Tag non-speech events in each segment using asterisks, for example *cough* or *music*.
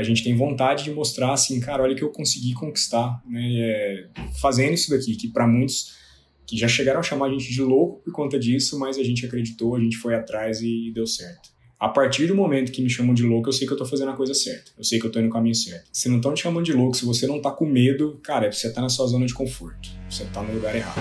a gente tem vontade de mostrar assim, cara, olha que eu consegui conquistar, né? É, fazendo isso daqui, que para muitos que já chegaram a chamar a gente de louco por conta disso, mas a gente acreditou, a gente foi atrás e, deu certo. A partir do momento que me chamam de louco, eu sei que eu tô fazendo a coisa certa. Eu sei que eu tô indo no caminho certo. Se não estão te chamando de louco, se você não tá com medo, cara, você tá na sua zona de conforto. Você tá no lugar errado.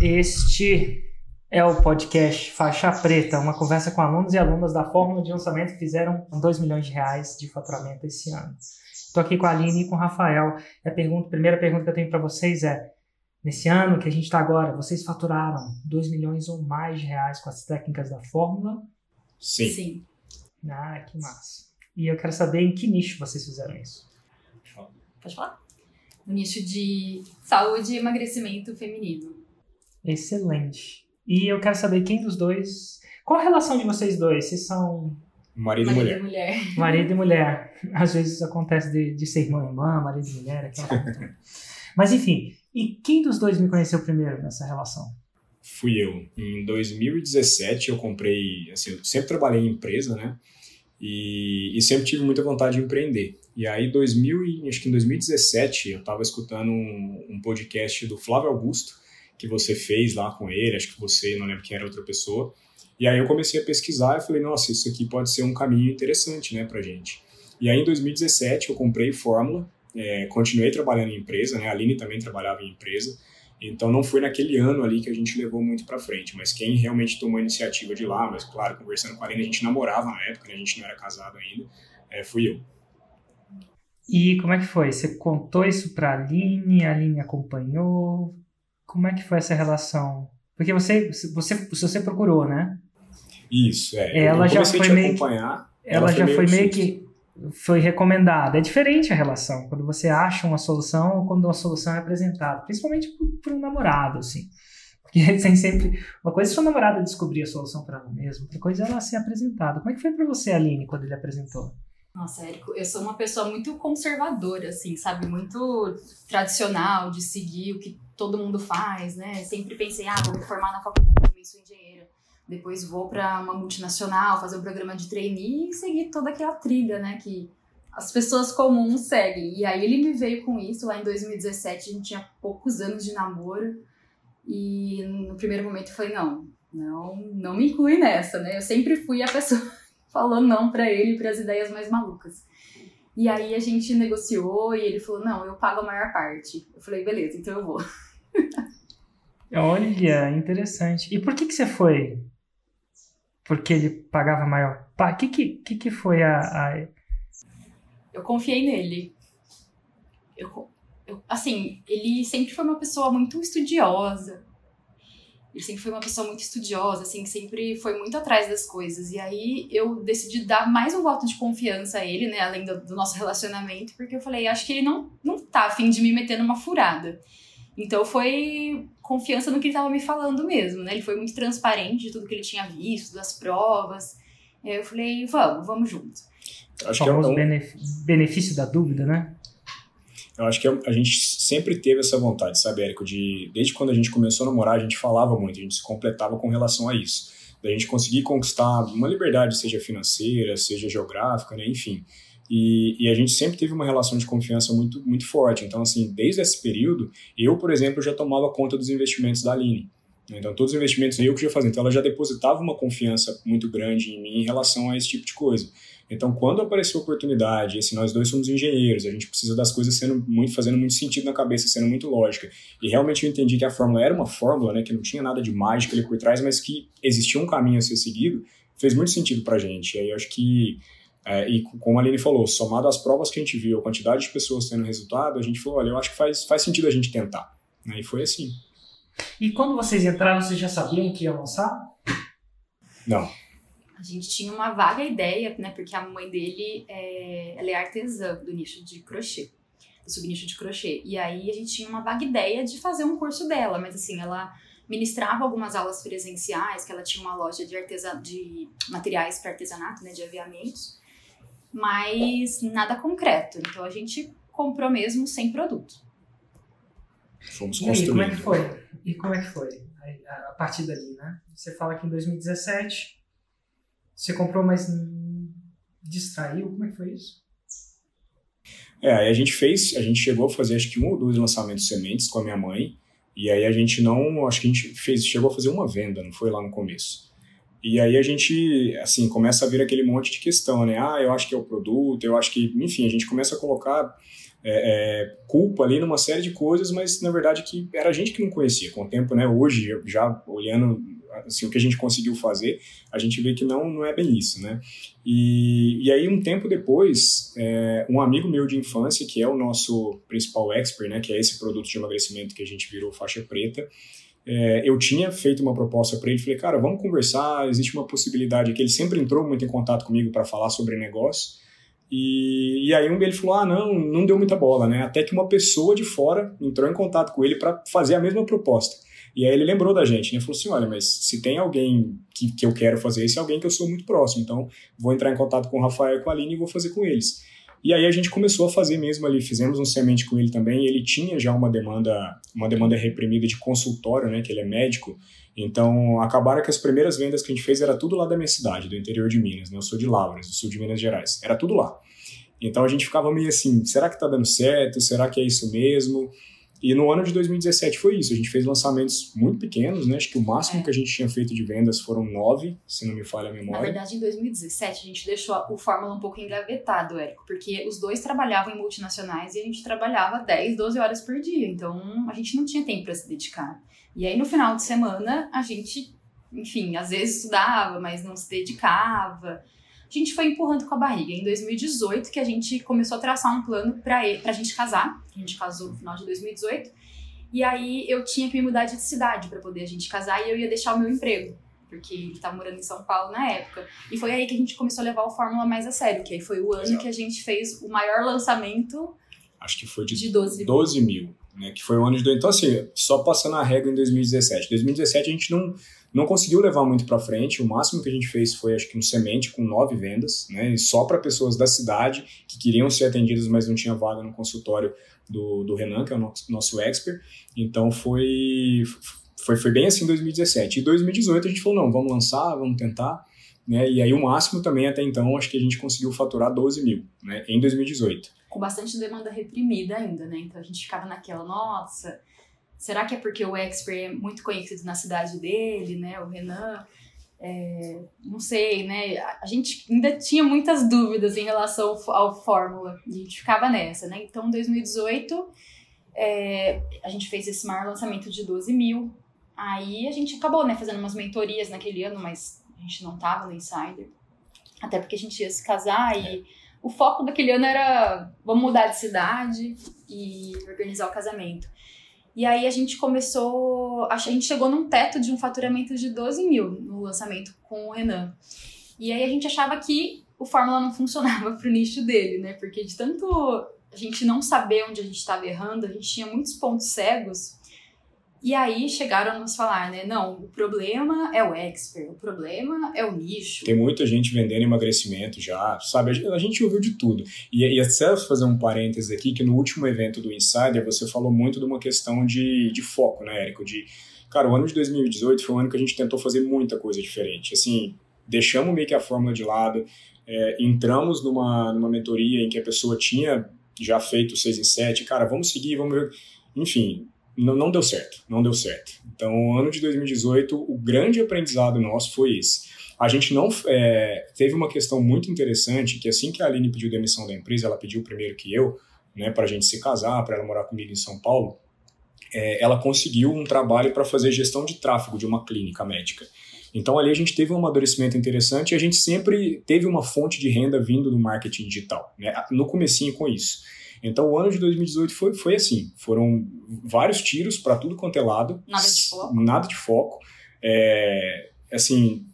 Este é o podcast Faixa Preta, uma conversa com alunos e alunas da Fórmula de Lançamento que fizeram 2 milhões de reais de faturamento esse ano. Estou aqui com a Aline e com o Rafael. E a, pergunta, a primeira pergunta que eu tenho para vocês é: nesse ano que a gente está agora, vocês faturaram 2 milhões ou mais de reais com as técnicas da Fórmula? Sim. Sim. Ah, que massa. E eu quero saber em que nicho vocês fizeram isso. Pode falar? No nicho de saúde e emagrecimento feminino. Excelente. E eu quero saber quem dos dois. Qual a relação de vocês dois? Vocês são Marido, Marido e e mulher. mulher. marido e mulher. Às vezes acontece de, de ser irmão e irmã, marido e mulher, aquela coisa. Mas enfim, e quem dos dois me conheceu primeiro nessa relação? Fui eu. Em 2017 eu comprei, assim, eu sempre trabalhei em empresa, né? E, e sempre tive muita vontade de empreender. E aí, 2000, e- acho que em 2017, eu estava escutando um, um podcast do Flávio Augusto, que você fez lá com ele, acho que você, não lembro quem era outra pessoa. E aí eu comecei a pesquisar e falei, nossa, isso aqui pode ser um caminho interessante, né, pra gente. E aí, em 2017, eu comprei Fórmula, é, continuei trabalhando em empresa, né? A Aline também trabalhava em empresa. Então não foi naquele ano ali que a gente levou muito para frente, mas quem realmente tomou a iniciativa de lá, mas claro, conversando com a Aline, a gente namorava na época, né? a gente não era casado ainda, é, fui eu. E como é que foi? Você contou isso pra Aline, a Aline acompanhou? Como é que foi essa relação? Porque você, você, você procurou, né? Isso, é. Ela já foi meio que- acompanhar. Ela, já foi meio susto. que foi recomendada. É diferente a relação quando você acha uma solução ou quando uma solução é apresentada, principalmente por, por um namorado, assim. Porque *laughs* tem sempre uma coisa é sua namorada descobrir a solução para ela mesma, outra coisa é ela ser apresentada. Como é que foi para você, Aline, quando ele apresentou? Nossa, Érico, eu sou uma pessoa muito conservadora, assim, sabe? Muito tradicional de seguir o que todo mundo faz, né? Sempre pensei, ah, vou me formar na faculdade, também sou engenheira. Depois vou para uma multinacional, fazer um programa de trainee e seguir toda aquela trilha, né? Que as pessoas comuns seguem. E aí ele me veio com isso lá em 2017, a gente tinha poucos anos de namoro. E no primeiro momento eu falei, não, não, não me inclui nessa, né? Eu sempre fui a pessoa *laughs* falou não pra ele para as ideias mais malucas. E aí a gente negociou e ele falou: "Não, eu pago a maior parte". Eu falei: "Beleza, então eu vou". Olha, interessante. E por que que você foi? Porque ele pagava maior. O que, que, que que foi a, a- Eu confiei nele. Eu, eu- assim, ele sempre foi uma pessoa muito estudiosa. Ele sempre foi uma pessoa muito estudiosa, assim, que sempre foi muito atrás das coisas. E aí eu decidi dar mais um voto de confiança a ele, né, além do, do nosso relacionamento, porque eu falei, acho que ele não, não tá afim de me meter numa furada. Então foi confiança no que ele tava me falando mesmo, né? Ele foi muito transparente de tudo que ele tinha visto, das provas. E aí eu falei, vamos, vamos junto. Acho que é um, benef- benefício da dúvida, né? Eu acho que é a gente sempre teve essa vontade, sabe, Érico? De, desde quando a gente começou a namorar, a gente falava muito, a gente se completava com relação a isso. Da gente conseguir conquistar uma liberdade, seja financeira, seja geográfica, né? enfim. E, e a gente sempre teve uma relação de confiança muito, muito forte. Então, assim, desde esse período, eu, por exemplo, já tomava conta dos investimentos da Aline. Então, todos os investimentos eu que já fazia. Então, ela já depositava uma confiança muito grande em mim em relação a esse tipo de coisa. Então, quando apareceu a oportunidade, assim, nós dois somos engenheiros, a gente precisa das coisas sendo muito, fazendo muito sentido na cabeça, sendo muito lógica. E realmente eu entendi que a fórmula era uma fórmula, né, que não tinha nada de mágica ali por trás, mas que existia um caminho a ser seguido, fez muito sentido pra gente. E aí eu acho que, é, e como a Aline falou, somado às provas que a gente viu, a quantidade de pessoas tendo resultado, a gente falou, olha, eu acho que faz, faz sentido a gente tentar. Né, e foi assim. E quando vocês entraram, vocês já sabiam que ia lançar? Não. A gente tinha uma vaga ideia, né? Porque a mãe dele é, ela é artesã do nicho de crochê, do subnicho de crochê. E aí a gente tinha uma vaga ideia de fazer um curso dela, mas assim, ela ministrava algumas aulas presenciais, que ela tinha uma loja de, artesa de materiais para artesanato, né? De aviamentos, mas nada concreto. Então a gente comprou mesmo sem produto. Fomos E aí, como é construindo. que foi? E como é que foi? A, partir dali, né? Você fala que em 2017 Você comprou, mas distraiu? Como é que foi isso? É, aí a gente fez, a gente chegou a fazer acho que um ou dois lançamentos sementes com a minha mãe, e aí a gente não, acho que a gente fez, chegou a fazer uma venda, não foi lá no começo. E aí a gente, assim, começa a vir aquele monte de questão, né? Ah, eu acho que é o produto, eu acho que, enfim, a gente começa a colocar é, é, culpa ali numa série de coisas, mas na verdade que era a gente que não conhecia. Com o tempo, né? Hoje, já olhando assim, o que a gente conseguiu fazer, a gente vê que não, não é bem isso, né? E, e aí, um tempo depois, é, um amigo meu de infância, que é o nosso principal expert, né? Que é esse produto de emagrecimento que a gente virou faixa preta, é, eu tinha feito uma proposta para ele, falei, cara, vamos conversar, existe uma possibilidade que ele sempre entrou muito em contato comigo para falar sobre negócio, e, e aí um dele falou, ah, não, não deu muita bola, né, até que uma pessoa de fora entrou em contato com ele para fazer a mesma proposta. E aí ele lembrou da gente, né? Falou assim: olha, mas se tem alguém que, que eu quero fazer, esse é alguém que eu sou muito próximo. Então, vou entrar em contato com o Rafael e com a Aline e vou fazer com eles. E aí a gente começou a fazer mesmo ali, fizemos um semente com ele também. ele tinha já uma demanda, uma demanda reprimida de consultório, né? Que ele é médico. Então, acabaram que as primeiras vendas que a gente fez era tudo lá da minha cidade, do interior de Minas, né? Eu sou de Lavras, do sul de Minas Gerais. Era tudo lá. Então a gente ficava meio assim, será que tá dando certo? Será que é isso mesmo? E no ano de 2017 foi isso. A gente fez lançamentos muito pequenos, né? Acho que o máximo é. que a gente tinha feito de vendas foram nove, se não me falha a memória. Na verdade, em 2017, a gente deixou o Fórmula um pouco engavetado, Érico, porque os dois trabalhavam em multinacionais e a gente trabalhava 10, 12 horas por dia. Então, a gente não tinha tempo para se dedicar. E aí, no final de semana, a gente, enfim, às vezes estudava, mas não se dedicava a gente foi empurrando com a barriga. Em 2018, que a gente começou a traçar um plano para a gente casar. A gente casou no final de 2018. E aí eu tinha que me mudar de cidade para poder a gente casar e eu ia deixar o meu emprego. Porque ele estava morando em São Paulo na época. E foi aí que a gente começou a levar o Fórmula mais a sério, que aí foi o ano Exato. que a gente fez o maior lançamento. Acho que foi de, de 12 mil. 12 mil né? Que foi o ano de. Então, assim, só passando a regra em 2017. 2017 a gente não não conseguiu levar muito para frente. O máximo que a gente fez foi, acho que, um semente com nove vendas, né? Só para pessoas da cidade que queriam ser atendidas, mas não tinha vaga no consultório do, do Renan, que é o nosso, nosso expert. Então foi, foi, foi bem assim em 2017. E 2018 a gente falou: não, vamos lançar, vamos tentar. Né? E aí o máximo também até então, acho que a gente conseguiu faturar 12 mil né? em 2018. Com bastante demanda reprimida ainda, né? Então a gente ficava naquela, nossa Será que é porque o Expert é muito conhecido na cidade dele, né? O Renan. É, não sei, né? A gente ainda tinha muitas dúvidas em relação ao Fórmula. A gente ficava nessa, né? Então, em 2018, é, a gente fez esse maior lançamento de 12 mil. Aí a gente acabou, né? Fazendo umas mentorias naquele ano, mas a gente não tava no Insider. Até porque a gente ia se casar e o foco daquele ano era vamos mudar de cidade e organizar o casamento. E aí a gente começou, a gente chegou num teto de um faturamento de 12 mil no lançamento com o Renan. E aí a gente achava que o Fórmula não funcionava *laughs* pro nicho dele, né? Porque de tanto a gente não saber onde a gente estava errando, a gente tinha muitos pontos cegos e aí chegaram a nos falar, né? Não, o problema é o expert, o problema é o nicho. Tem muita gente vendendo emagrecimento já, sabe? A gente ouviu de tudo. E, e até fazer um parênteses aqui, que no último evento do Insider você falou muito de uma questão de, de foco, né, Érico? De, cara, o ano de 2018 foi um ano que a gente tentou fazer muita coisa diferente. Assim, deixamos meio que a fórmula de lado, é, entramos numa, numa mentoria em que a pessoa tinha já feito 6 em 7, cara, vamos seguir, vamos ver. Enfim, não, não deu certo, não deu certo. Então, o ano de 2018, o grande aprendizado nosso foi esse. A gente não é, teve uma questão muito interessante que assim que a Aline pediu demissão da empresa, ela pediu primeiro que eu, né, para a gente se casar, para ela morar comigo em São Paulo. É, ela conseguiu um trabalho para fazer gestão de tráfego de uma clínica médica. Então ali a gente teve um amadurecimento interessante e a gente sempre teve uma fonte de renda vindo do marketing digital, né, no comecinho com isso. Então o ano de 2018 foi, foi assim, foram vários tiros para tudo quanto é lado. Nada de foco. Nada de foco. É, assim,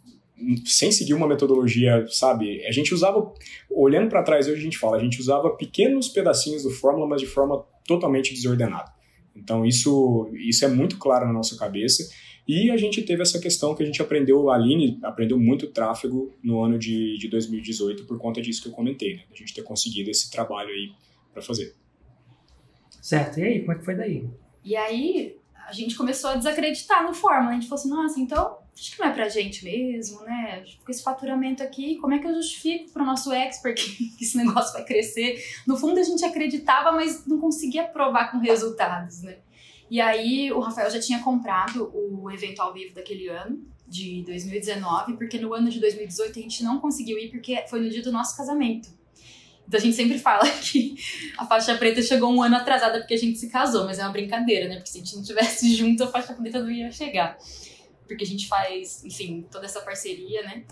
sem seguir uma metodologia, sabe? A gente usava, olhando para trás hoje a gente fala, a gente usava pequenos pedacinhos do fórmula, mas de forma totalmente desordenada. Então isso, isso é muito claro na nossa cabeça. E a gente teve essa questão que a gente aprendeu, a Aline aprendeu muito tráfego no ano de, de 2018 por conta disso que eu comentei, né? A gente ter conseguido esse trabalho aí para fazer. Certo, e aí, como é que foi daí? E aí, a gente começou a desacreditar no Fórmula. A gente falou assim, nossa, então acho que não é pra gente mesmo, né? Com esse faturamento aqui, como é que eu justifico pro nosso expert *laughs* que esse negócio vai crescer? No fundo, a gente acreditava, mas não conseguia provar com resultados, né? E aí, o Rafael já tinha comprado o evento ao vivo daquele ano, de 2019, porque no ano de 2018 a gente não conseguiu ir porque foi no dia do nosso casamento. Então a gente sempre fala *laughs* que a faixa preta chegou um ano atrasada porque a gente se casou, mas é uma brincadeira, né? Porque se a gente não tivesse *laughs* junto, a faixa preta não ia chegar porque a gente faz, enfim, toda essa parceria, né?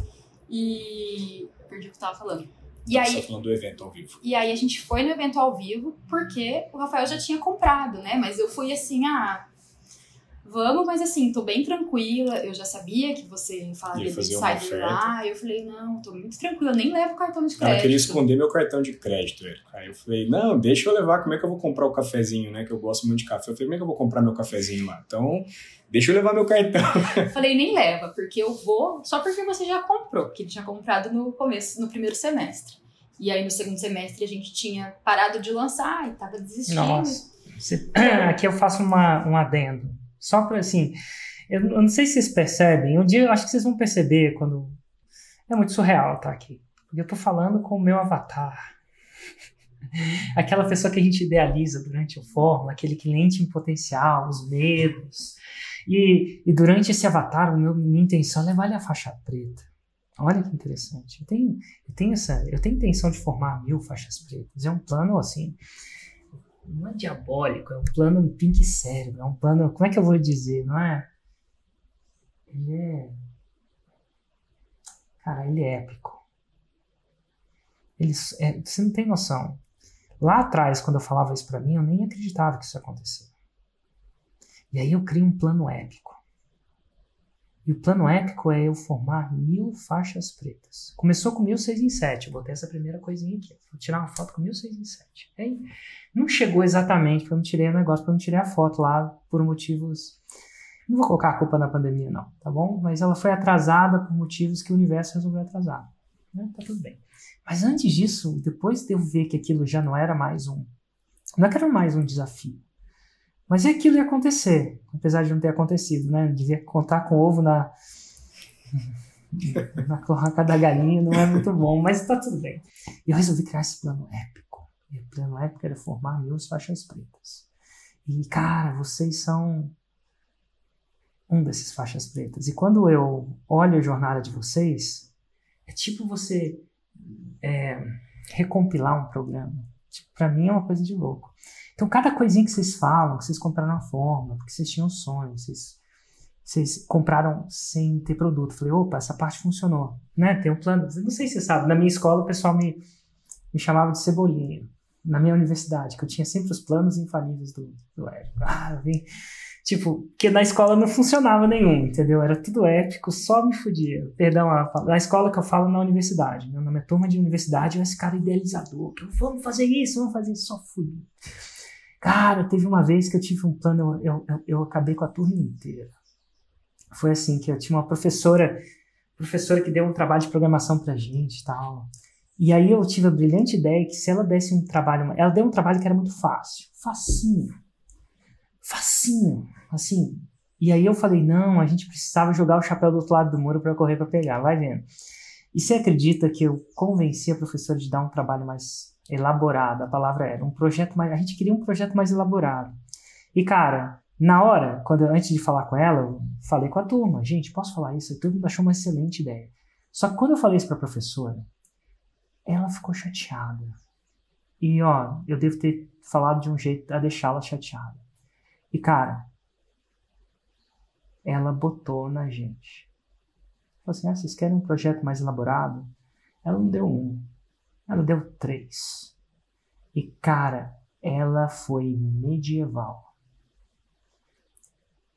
E perdi o que eu tava falando. E aí, falando do evento ao vivo. E aí a gente foi no evento ao vivo porque o Rafael já tinha comprado, né? Mas eu fui assim, ah, vamos, mas assim, tô bem tranquila. Eu já sabia que você falaria de sair lá. Eu falei, não, tô muito tranquila, nem levo cartão de crédito. eu queria esconder meu cartão de crédito, Érico. Aí eu falei, não, deixa eu levar, como é que eu vou comprar o cafezinho, né? Que eu gosto muito de café. Eu falei, como é que eu vou comprar meu cafezinho lá? Então, deixa eu levar meu cartão. falei, nem leva, porque eu vou, só porque você já comprou, porque ele tinha comprado no começo, no primeiro semestre. E aí no segundo semestre a gente tinha parado de lançar e tava desistindo. Nossa. Você... *clears throat* Aqui eu faço uma, um adendo só para assim, eu, eu, não sei se vocês percebem, um dia eu acho que vocês vão perceber quando. É muito surreal estar tá aqui. Porque eu tô falando com o meu avatar. *laughs* Aquela pessoa que a gente idealiza durante o fórmula, aquele cliente em potencial, os medos. E, e durante esse avatar, o meu, minha intenção é levar ele a faixa preta. Olha que interessante. Eu tenho, eu tenho essa, eu tenho intenção de formar mil faixas pretas. É um plano assim não é diabólico, é um plano pink cérebro, é um plano, como é que eu vou dizer, não é? Ele é. Cara, ele é épico. Ele, é, você não tem noção. Lá atrás, quando eu falava isso para mim, eu nem acreditava que isso ia acontecer. E aí eu crio um plano épico. E o plano épico é eu formar mil faixas pretas. Começou com mil seis em sete. Eu botei essa primeira coisinha aqui. Vou tirar uma foto com mil seis em sete. Aí, não chegou exatamente, porque eu não tirei o negócio, porque eu não tirei a foto lá por motivos. Não vou colocar a culpa na pandemia, não, tá bom? Mas ela foi atrasada por motivos que o universo resolveu atrasar. Né? Tá tudo bem. Mas antes disso, depois de eu ver que aquilo já não era mais um. Não é era mais um desafio. Mas aquilo ia acontecer, apesar de não ter acontecido, né? Devia contar com ovo na, *laughs* na cloaca da galinha, não é muito bom, mas tá tudo bem. E eu resolvi criar esse plano épico. E o plano épico era formar mil faixas pretas. E, cara, vocês são um desses faixas pretas. E quando eu olho a jornada de vocês, é tipo você é, recompilar um programa. Tipo, para mim é uma coisa de louco. Então, cada coisinha que vocês falam, que vocês compraram a forma, porque vocês tinham sonhos, vocês, vocês compraram sem ter produto. falei, opa, essa parte funcionou, né? Tem um plano. Não sei se você sabe, na minha escola o pessoal me, me chamava de cebolinha. Na minha universidade, que eu tinha sempre os planos infalíveis do, do Érico. *laughs* Ah, eu vim Tipo, porque na escola não funcionava nenhum, entendeu? Era tudo épico, só me fudia. Perdão, a, a escola que eu falo na universidade. Né? Na minha turma de universidade, eu esse cara idealizador. Que, vamos fazer isso, vamos fazer isso, só fui. Cara, teve uma vez que eu tive um plano, eu, eu, eu acabei com a turma inteira. Foi assim, que eu tinha uma professora, professora que deu um trabalho de programação pra gente e tal. E aí eu tive a brilhante ideia que se ela desse um trabalho, ela deu um trabalho que era muito fácil, facinho facinho, assim. E aí eu falei, não, a gente precisava jogar o chapéu do outro lado do muro para correr para pegar, vai vendo. E você acredita que eu convenci a professora de dar um trabalho mais elaborado, a palavra era, um projeto mais, a gente queria um projeto mais elaborado. E cara, na hora, quando antes de falar com ela, eu falei com a turma, gente, posso falar isso? Todo mundo achou uma excelente ideia. Só que quando eu falei isso para a professora, ela ficou chateada. E ó, eu devo ter falado de um jeito a deixá-la chateada. E cara, ela botou na gente. Falou assim: ah, vocês querem um projeto mais elaborado? Ela não deu um, ela deu três. E cara, ela foi medieval.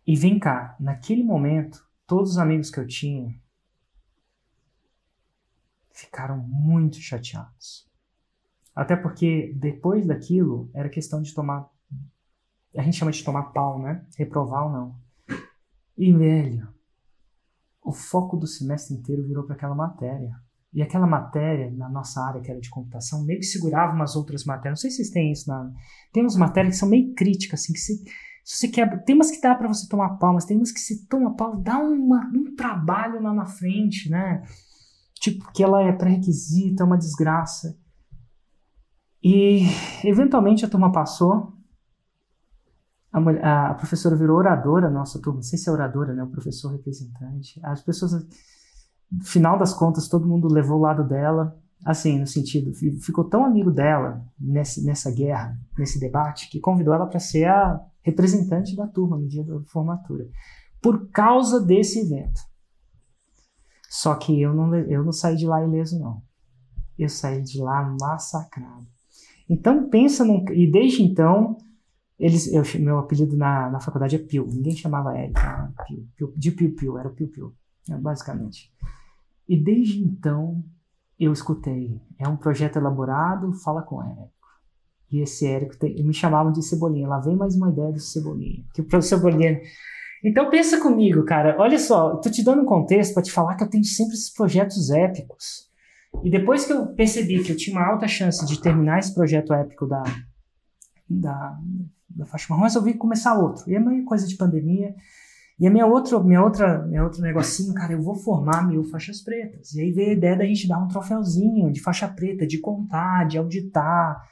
E vem cá, naquele momento, todos os amigos que eu tinha ficaram muito chateados. Até porque depois daquilo era questão de tomar a gente chama de tomar pau, né? Reprovar ou não. E, velho, o foco do semestre inteiro virou para aquela matéria. E aquela matéria, na nossa área, que era de computação, meio que segurava umas outras matérias. Não sei se vocês têm isso na. Tem umas matérias que são meio críticas, assim, que se, Se você quer, tem umas que dá para você tomar palmas, tem umas que se toma palmas, dá uma, um trabalho lá na frente, né? Tipo, que ela é pré-requisita, é uma desgraça. E eventualmente a turma passou. A, mulher, a, professora virou oradora, nossa turma, não sei se é oradora, né? O professor representante. As pessoas, final das contas, todo mundo levou o lado dela assim, no sentido, ficou tão amigo dela nesse, nessa guerra, nesse debate, que convidou ela para ser a representante da turma no dia da formatura, por causa desse evento. Só que eu não, eu não saí de lá ileso, não. Eu saí de lá massacrado. Então, pensa num. E desde então, eles, eu, meu apelido na, na faculdade é Pio. Ninguém chamava. Né? Pio, Pio, de Pio Pio, era o Pio Pio, né, basicamente. E desde então, eu escutei. É um projeto elaborado, fala com Érico. E esse Érico tem, me chamavam de Cebolinha. Lá vem mais uma ideia do Cebolinha. Que o Cebolinha. Então pensa comigo, cara. Olha só, tô te dando um contexto para te falar que eu tenho sempre esses projetos épicos. E depois que eu percebi que eu tinha uma alta chance de terminar esse projeto épico da, da, da faixa marrom, eu resolvi começar outro. E é meio coisa de pandemia. E a minha outra, minha outra, minha outro negocinho, cara, eu vou formar mil faixas pretas. E aí veio a ideia da gente dar um troféuzinho de faixa preta, de contar, de auditar.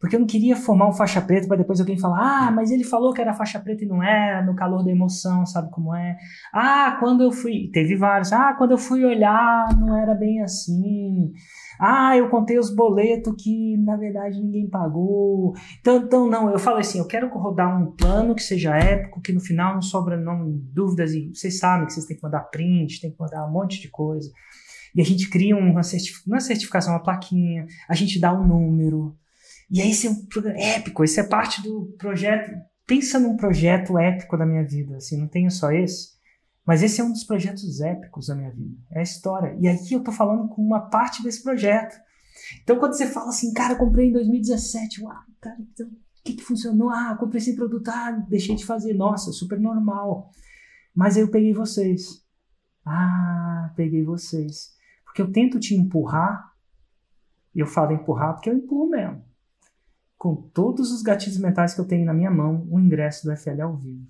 Porque eu não queria formar um faixa preta para depois alguém falar, ah, mas ele falou que era faixa preta e não era, no calor da emoção, sabe como é? Ah, quando eu fui. Teve vários, ah, quando eu fui olhar, não era bem assim. Ah, eu contei os boletos que na verdade ninguém pagou. Então, então não, eu falo assim, eu quero rodar um plano que seja épico, que no final não sobra não, dúvidas e vocês sabem que vocês têm que mandar print, tem que mandar um monte de coisa. E a gente cria uma, certific... uma certificação, uma plaquinha, a gente dá um número. E aí esse é um programa épico, esse é parte do projeto. Pensa num projeto épico da minha vida, assim, não tenho só esse. Mas esse é um dos projetos épicos da minha vida. É a história. E aqui eu tô falando com uma parte desse projeto. Então, quando você fala assim, cara, comprei em 2017, uau, cara, então, o que, que funcionou? Ah, comprei esse produto, ah, deixei de fazer. Nossa, super normal. Mas aí eu peguei vocês. Ah, peguei vocês. Porque eu tento te empurrar, e eu falo empurrar porque eu empurro mesmo. Com todos os gatilhos mentais que eu tenho na minha mão, o ingresso do FL ao vivo.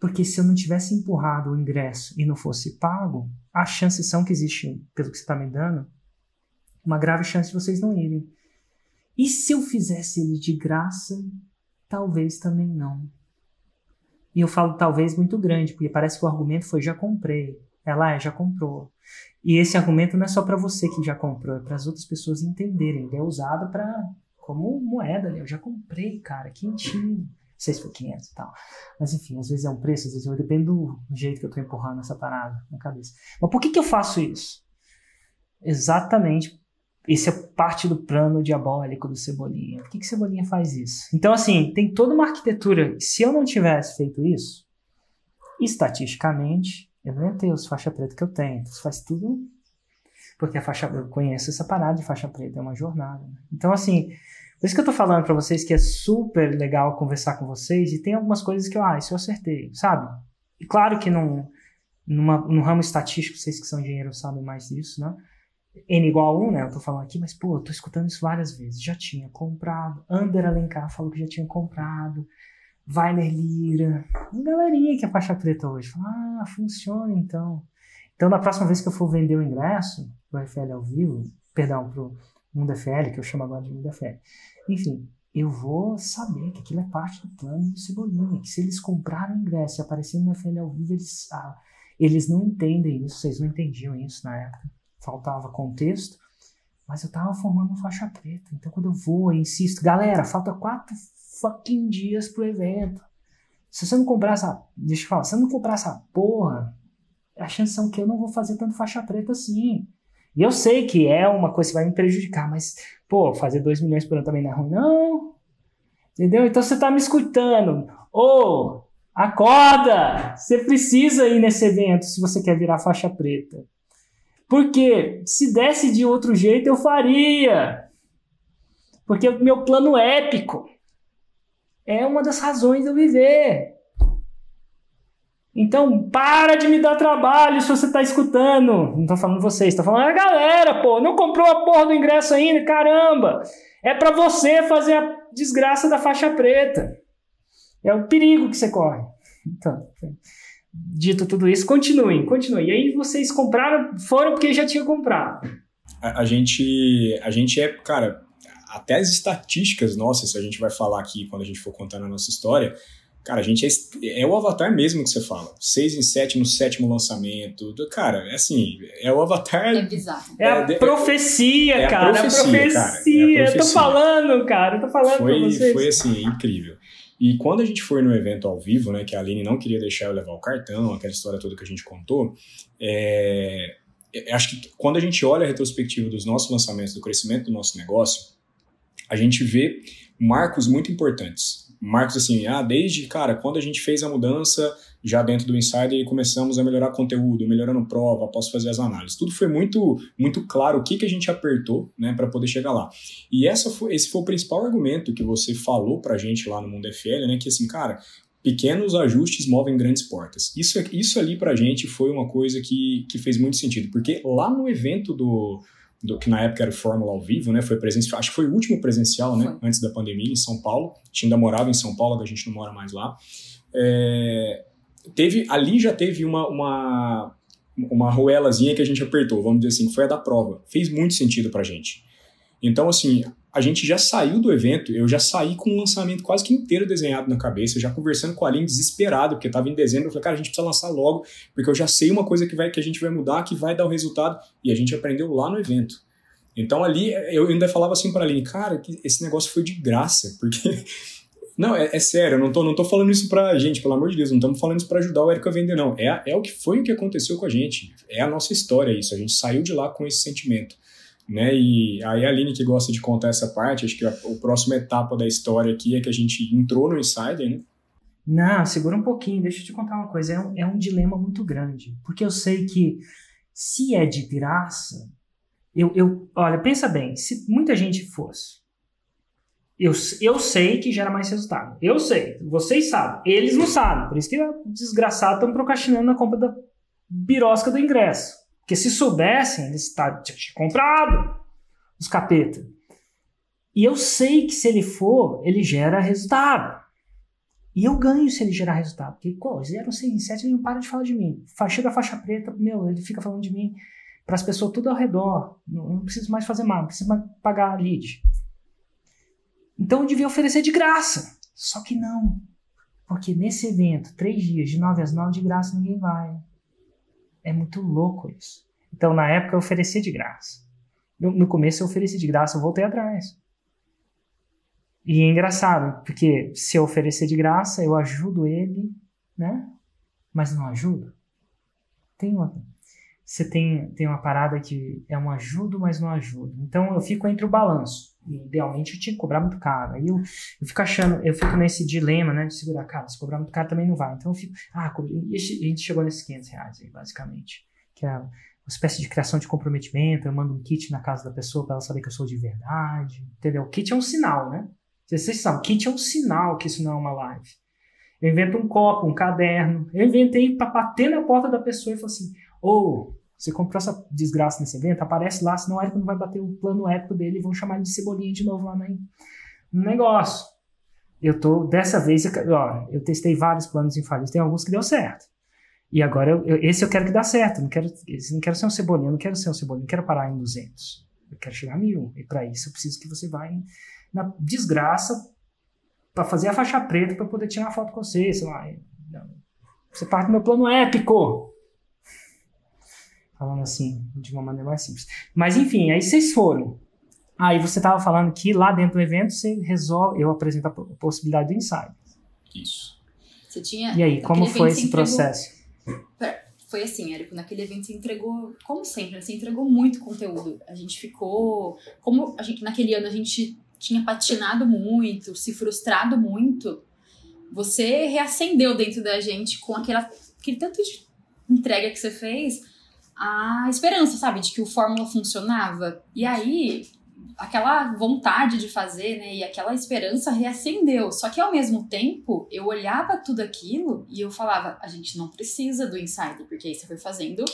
Porque se eu não tivesse empurrado o ingresso e não fosse pago, as chances são que existe, pelo que você está me dando, uma grave chance de vocês não irem. E se eu fizesse ele de graça, talvez também não. E eu falo talvez muito grande, porque parece que o argumento foi já comprei. Ela é, já comprou. E esse argumento não é só para você que já comprou, é para as outras pessoas entenderem. Ele é usado para como moeda, né? Eu já comprei, cara, quentinho sei se foi 500 e tal. Mas enfim, às vezes é um preço, às vezes eu depende do jeito que eu estou empurrando essa parada na cabeça. Mas por que, que eu faço isso? Exatamente. Esse é parte do plano diabólico do Cebolinha. Por que, que Cebolinha faz isso? Então, assim, tem toda uma arquitetura. Se eu não tivesse feito isso, estatisticamente, eu não ia ter os faixa preta que eu tenho. Então, faz tudo porque a faixa eu conheço essa parada de faixa preta, é uma jornada. Né? Então, assim, por isso que eu tô falando para vocês que é super legal conversar com vocês e tem algumas coisas que eu, ah, isso eu acertei, sabe? E claro que num, numa, no ramo estatístico, vocês que são engenheiros sabem mais disso, né? N igual a 1, né? Eu tô falando aqui, mas pô, eu tô escutando isso várias vezes. Já tinha comprado. Ander Alencar falou que já tinha comprado. Weiner Lira. Uma galerinha que é faixa preta hoje. Fala, ah, funciona então. Então, na próxima vez que eu for vender o ingresso, pro FL ao vivo, perdão, pro Mundo FL, que eu chamo agora de Mundo FL. Enfim, eu vou saber que aquilo é parte do plano do Cebolinha, que se eles compraram o ingresso e aparecerem no FL ao vivo, eles, ah, eles não entendem isso, vocês não entendiam isso na época. Faltava contexto, mas eu tava formando faixa preta. Então quando eu vou, eu insisto, galera, falta quatro fucking dias pro evento. Se você não comprar essa. Deixa eu falar, se você não comprar essa porra, a chance são que eu não vou fazer tanto faixa preta assim. E eu sei que é uma coisa que vai me prejudicar, mas, pô, fazer 2 milhões por ano também não é ruim, não. Entendeu? Então você tá me escutando. Ô, oh, acorda! Você precisa ir nesse evento se você quer virar faixa preta. Porque se desse de outro jeito eu faria. Porque o meu plano épico é uma das razões de eu viver. Então, para de me dar trabalho se você está escutando. Não tô falando vocês, tô falando a galera, pô. Não comprou a porra do ingresso ainda, caramba. É para você fazer a desgraça da faixa preta. É o perigo que você corre. Então, dito tudo isso, continuem, continuem. E aí vocês compraram, foram porque já tinham comprado. A, a, gente, a gente é, cara, até as estatísticas nossas, se a gente vai falar aqui quando a gente for contando a nossa história, cara, a gente é, é o Avatar mesmo que você fala. Seis em sete no sétimo lançamento. Cara, é assim, é o Avatar. É bizarro. É, a profecia, é cara. A profecia, a profecia. Cara, é a profecia. Eu tô falando, cara. Eu tô falando foi, pra vocês. Foi assim, incrível. E quando a gente foi no evento ao vivo, né, que a Aline não queria deixar eu levar o cartão, aquela história toda que a gente contou, é, acho que quando a gente olha a retrospectiva dos nossos lançamentos, do crescimento do nosso negócio, a gente vê marcos muito importantes. Marcos assim, ah, desde, cara, quando a gente fez a mudança já dentro do Insider começamos a melhorar conteúdo, melhorando prova, posso fazer as análises. Tudo foi muito muito claro o que, que a gente apertou, né, para poder chegar lá. E essa foi, esse foi o principal argumento que você falou pra gente lá no Mundo FL, né, que assim, cara, pequenos ajustes movem grandes portas. Isso, isso ali pra gente foi uma coisa que, que fez muito sentido, porque lá no evento do do, que na época era o Fórmula ao vivo, né? Foi presencial, acho que foi o último presencial, né? Foi. Antes da pandemia, em São Paulo. A gente ainda morava em São Paulo, que a gente não mora mais lá. É, teve, ali já teve uma, uma, uma ruelazinha que a gente apertou, vamos dizer assim, que foi a da prova. Fez muito sentido pra gente. Então, assim, a gente já saiu do evento, eu já saí com o lançamento quase que inteiro desenhado na cabeça, já conversando com a Aline desesperado, porque estava em dezembro, eu falei, cara, a gente precisa lançar logo, porque eu já sei uma coisa que, vai, que a gente vai mudar, que vai dar o resultado, e a gente aprendeu lá no evento. Então ali, eu ainda falava assim para a Aline, cara, esse negócio foi de graça, *laughs* porque... Não, é, é, sério, eu não tô, não tô falando isso pra gente, pelo amor de Deus, não estamos falando isso para ajudar o Érico a vender, não. É, é o que foi o que aconteceu com a gente. É a nossa história isso. A gente saiu de lá com esse sentimento né? E aí a Aline que gosta de contar essa parte, acho que a, a próxima etapa da história aqui é que a gente entrou no Insider, né? Não, segura um pouquinho, deixa eu te contar uma coisa. É um, é um dilema muito grande. Porque eu sei que se é de graça, eu, eu olha, pensa bem, se muita gente fosse, eu, eu sei que gera mais resultado. Eu sei, vocês sabem, eles não sabem. Por isso que desgraçado estão procrastinando na compra da birosca do ingresso. Porque se soubessem, eles tinham comprado os capeta. E eu sei que se ele for, ele gera resultado. E eu ganho se ele gerar resultado. Porque, pô, 0, 6, 7, ele não para de falar de mim. Chega a faixa preta, meu, ele fica falando de mim para as pessoas tudo ao redor. Não, não preciso mais fazer mal, não preciso mais pagar lead. Então eu devia oferecer de graça. Só que não. Porque nesse evento, três dias, de 9 às 9, de graça ninguém vai. É muito louco isso. Então, na época, eu oferecia de graça. No, no começo, eu ofereci de graça, eu voltei atrás. E é engraçado, porque se eu oferecer de graça, eu ajudo ele, né? Mas não ajudo. Tem uma, você tem, tem uma parada que é um ajudo, mas não ajuda. Então eu fico entre o balanço. E, idealmente eu tinha que cobrar muito caro. Aí eu, eu fico achando, eu fico nesse dilema, né? De segurar, cara, se cobrar muito caro também não vai. Então eu fico, ah, a gente chegou nesses 500 reais aí, basicamente. Que é uma espécie de criação de comprometimento. Eu mando um kit na casa da pessoa para ela saber que eu sou de verdade. Entendeu? O kit é um sinal, né? Vocês sabem, kit é um sinal que isso não é uma live. Eu invento um copo, um caderno. Eu inventei para bater na porta da pessoa e falar assim: ou. Você comprou essa desgraça nesse evento, aparece lá, senão o Érico não vai bater o plano épico dele e vão chamar ele de cebolinha de novo lá no negócio. Eu tô, dessa vez, ó, eu testei vários planos infalíveis, tem alguns que deu certo. E agora, eu, esse eu quero que dá certo, não quero, não quero ser um cebolinha, não quero ser um cebolinha, não quero parar em 200. Eu quero chegar a mil. E para isso eu preciso que você vá em, na desgraça para fazer a faixa preta para poder tirar uma foto com você, sei lá. Você parte do meu plano épico falando assim, de uma maneira mais simples. Mas enfim, aí vocês foram. Aí você estava falando que lá dentro do evento você resolve, eu apresento a possibilidade do ensaio. Isso. Você tinha. E aí, como foi esse entregou... processo? Foi assim, Érico, naquele evento você entregou, como sempre, você entregou muito conteúdo. A gente ficou. Como a gente, naquele ano a gente tinha patinado muito, se frustrado muito, você reacendeu dentro da gente com aquela, aquele tanto de entrega que você fez a esperança, sabe, de que o fórmula funcionava. E aí, aquela vontade de fazer, né, e aquela esperança reacendeu. Só que ao mesmo tempo, eu olhava tudo aquilo e eu falava, a gente não precisa do insider, porque aí você foi fazendo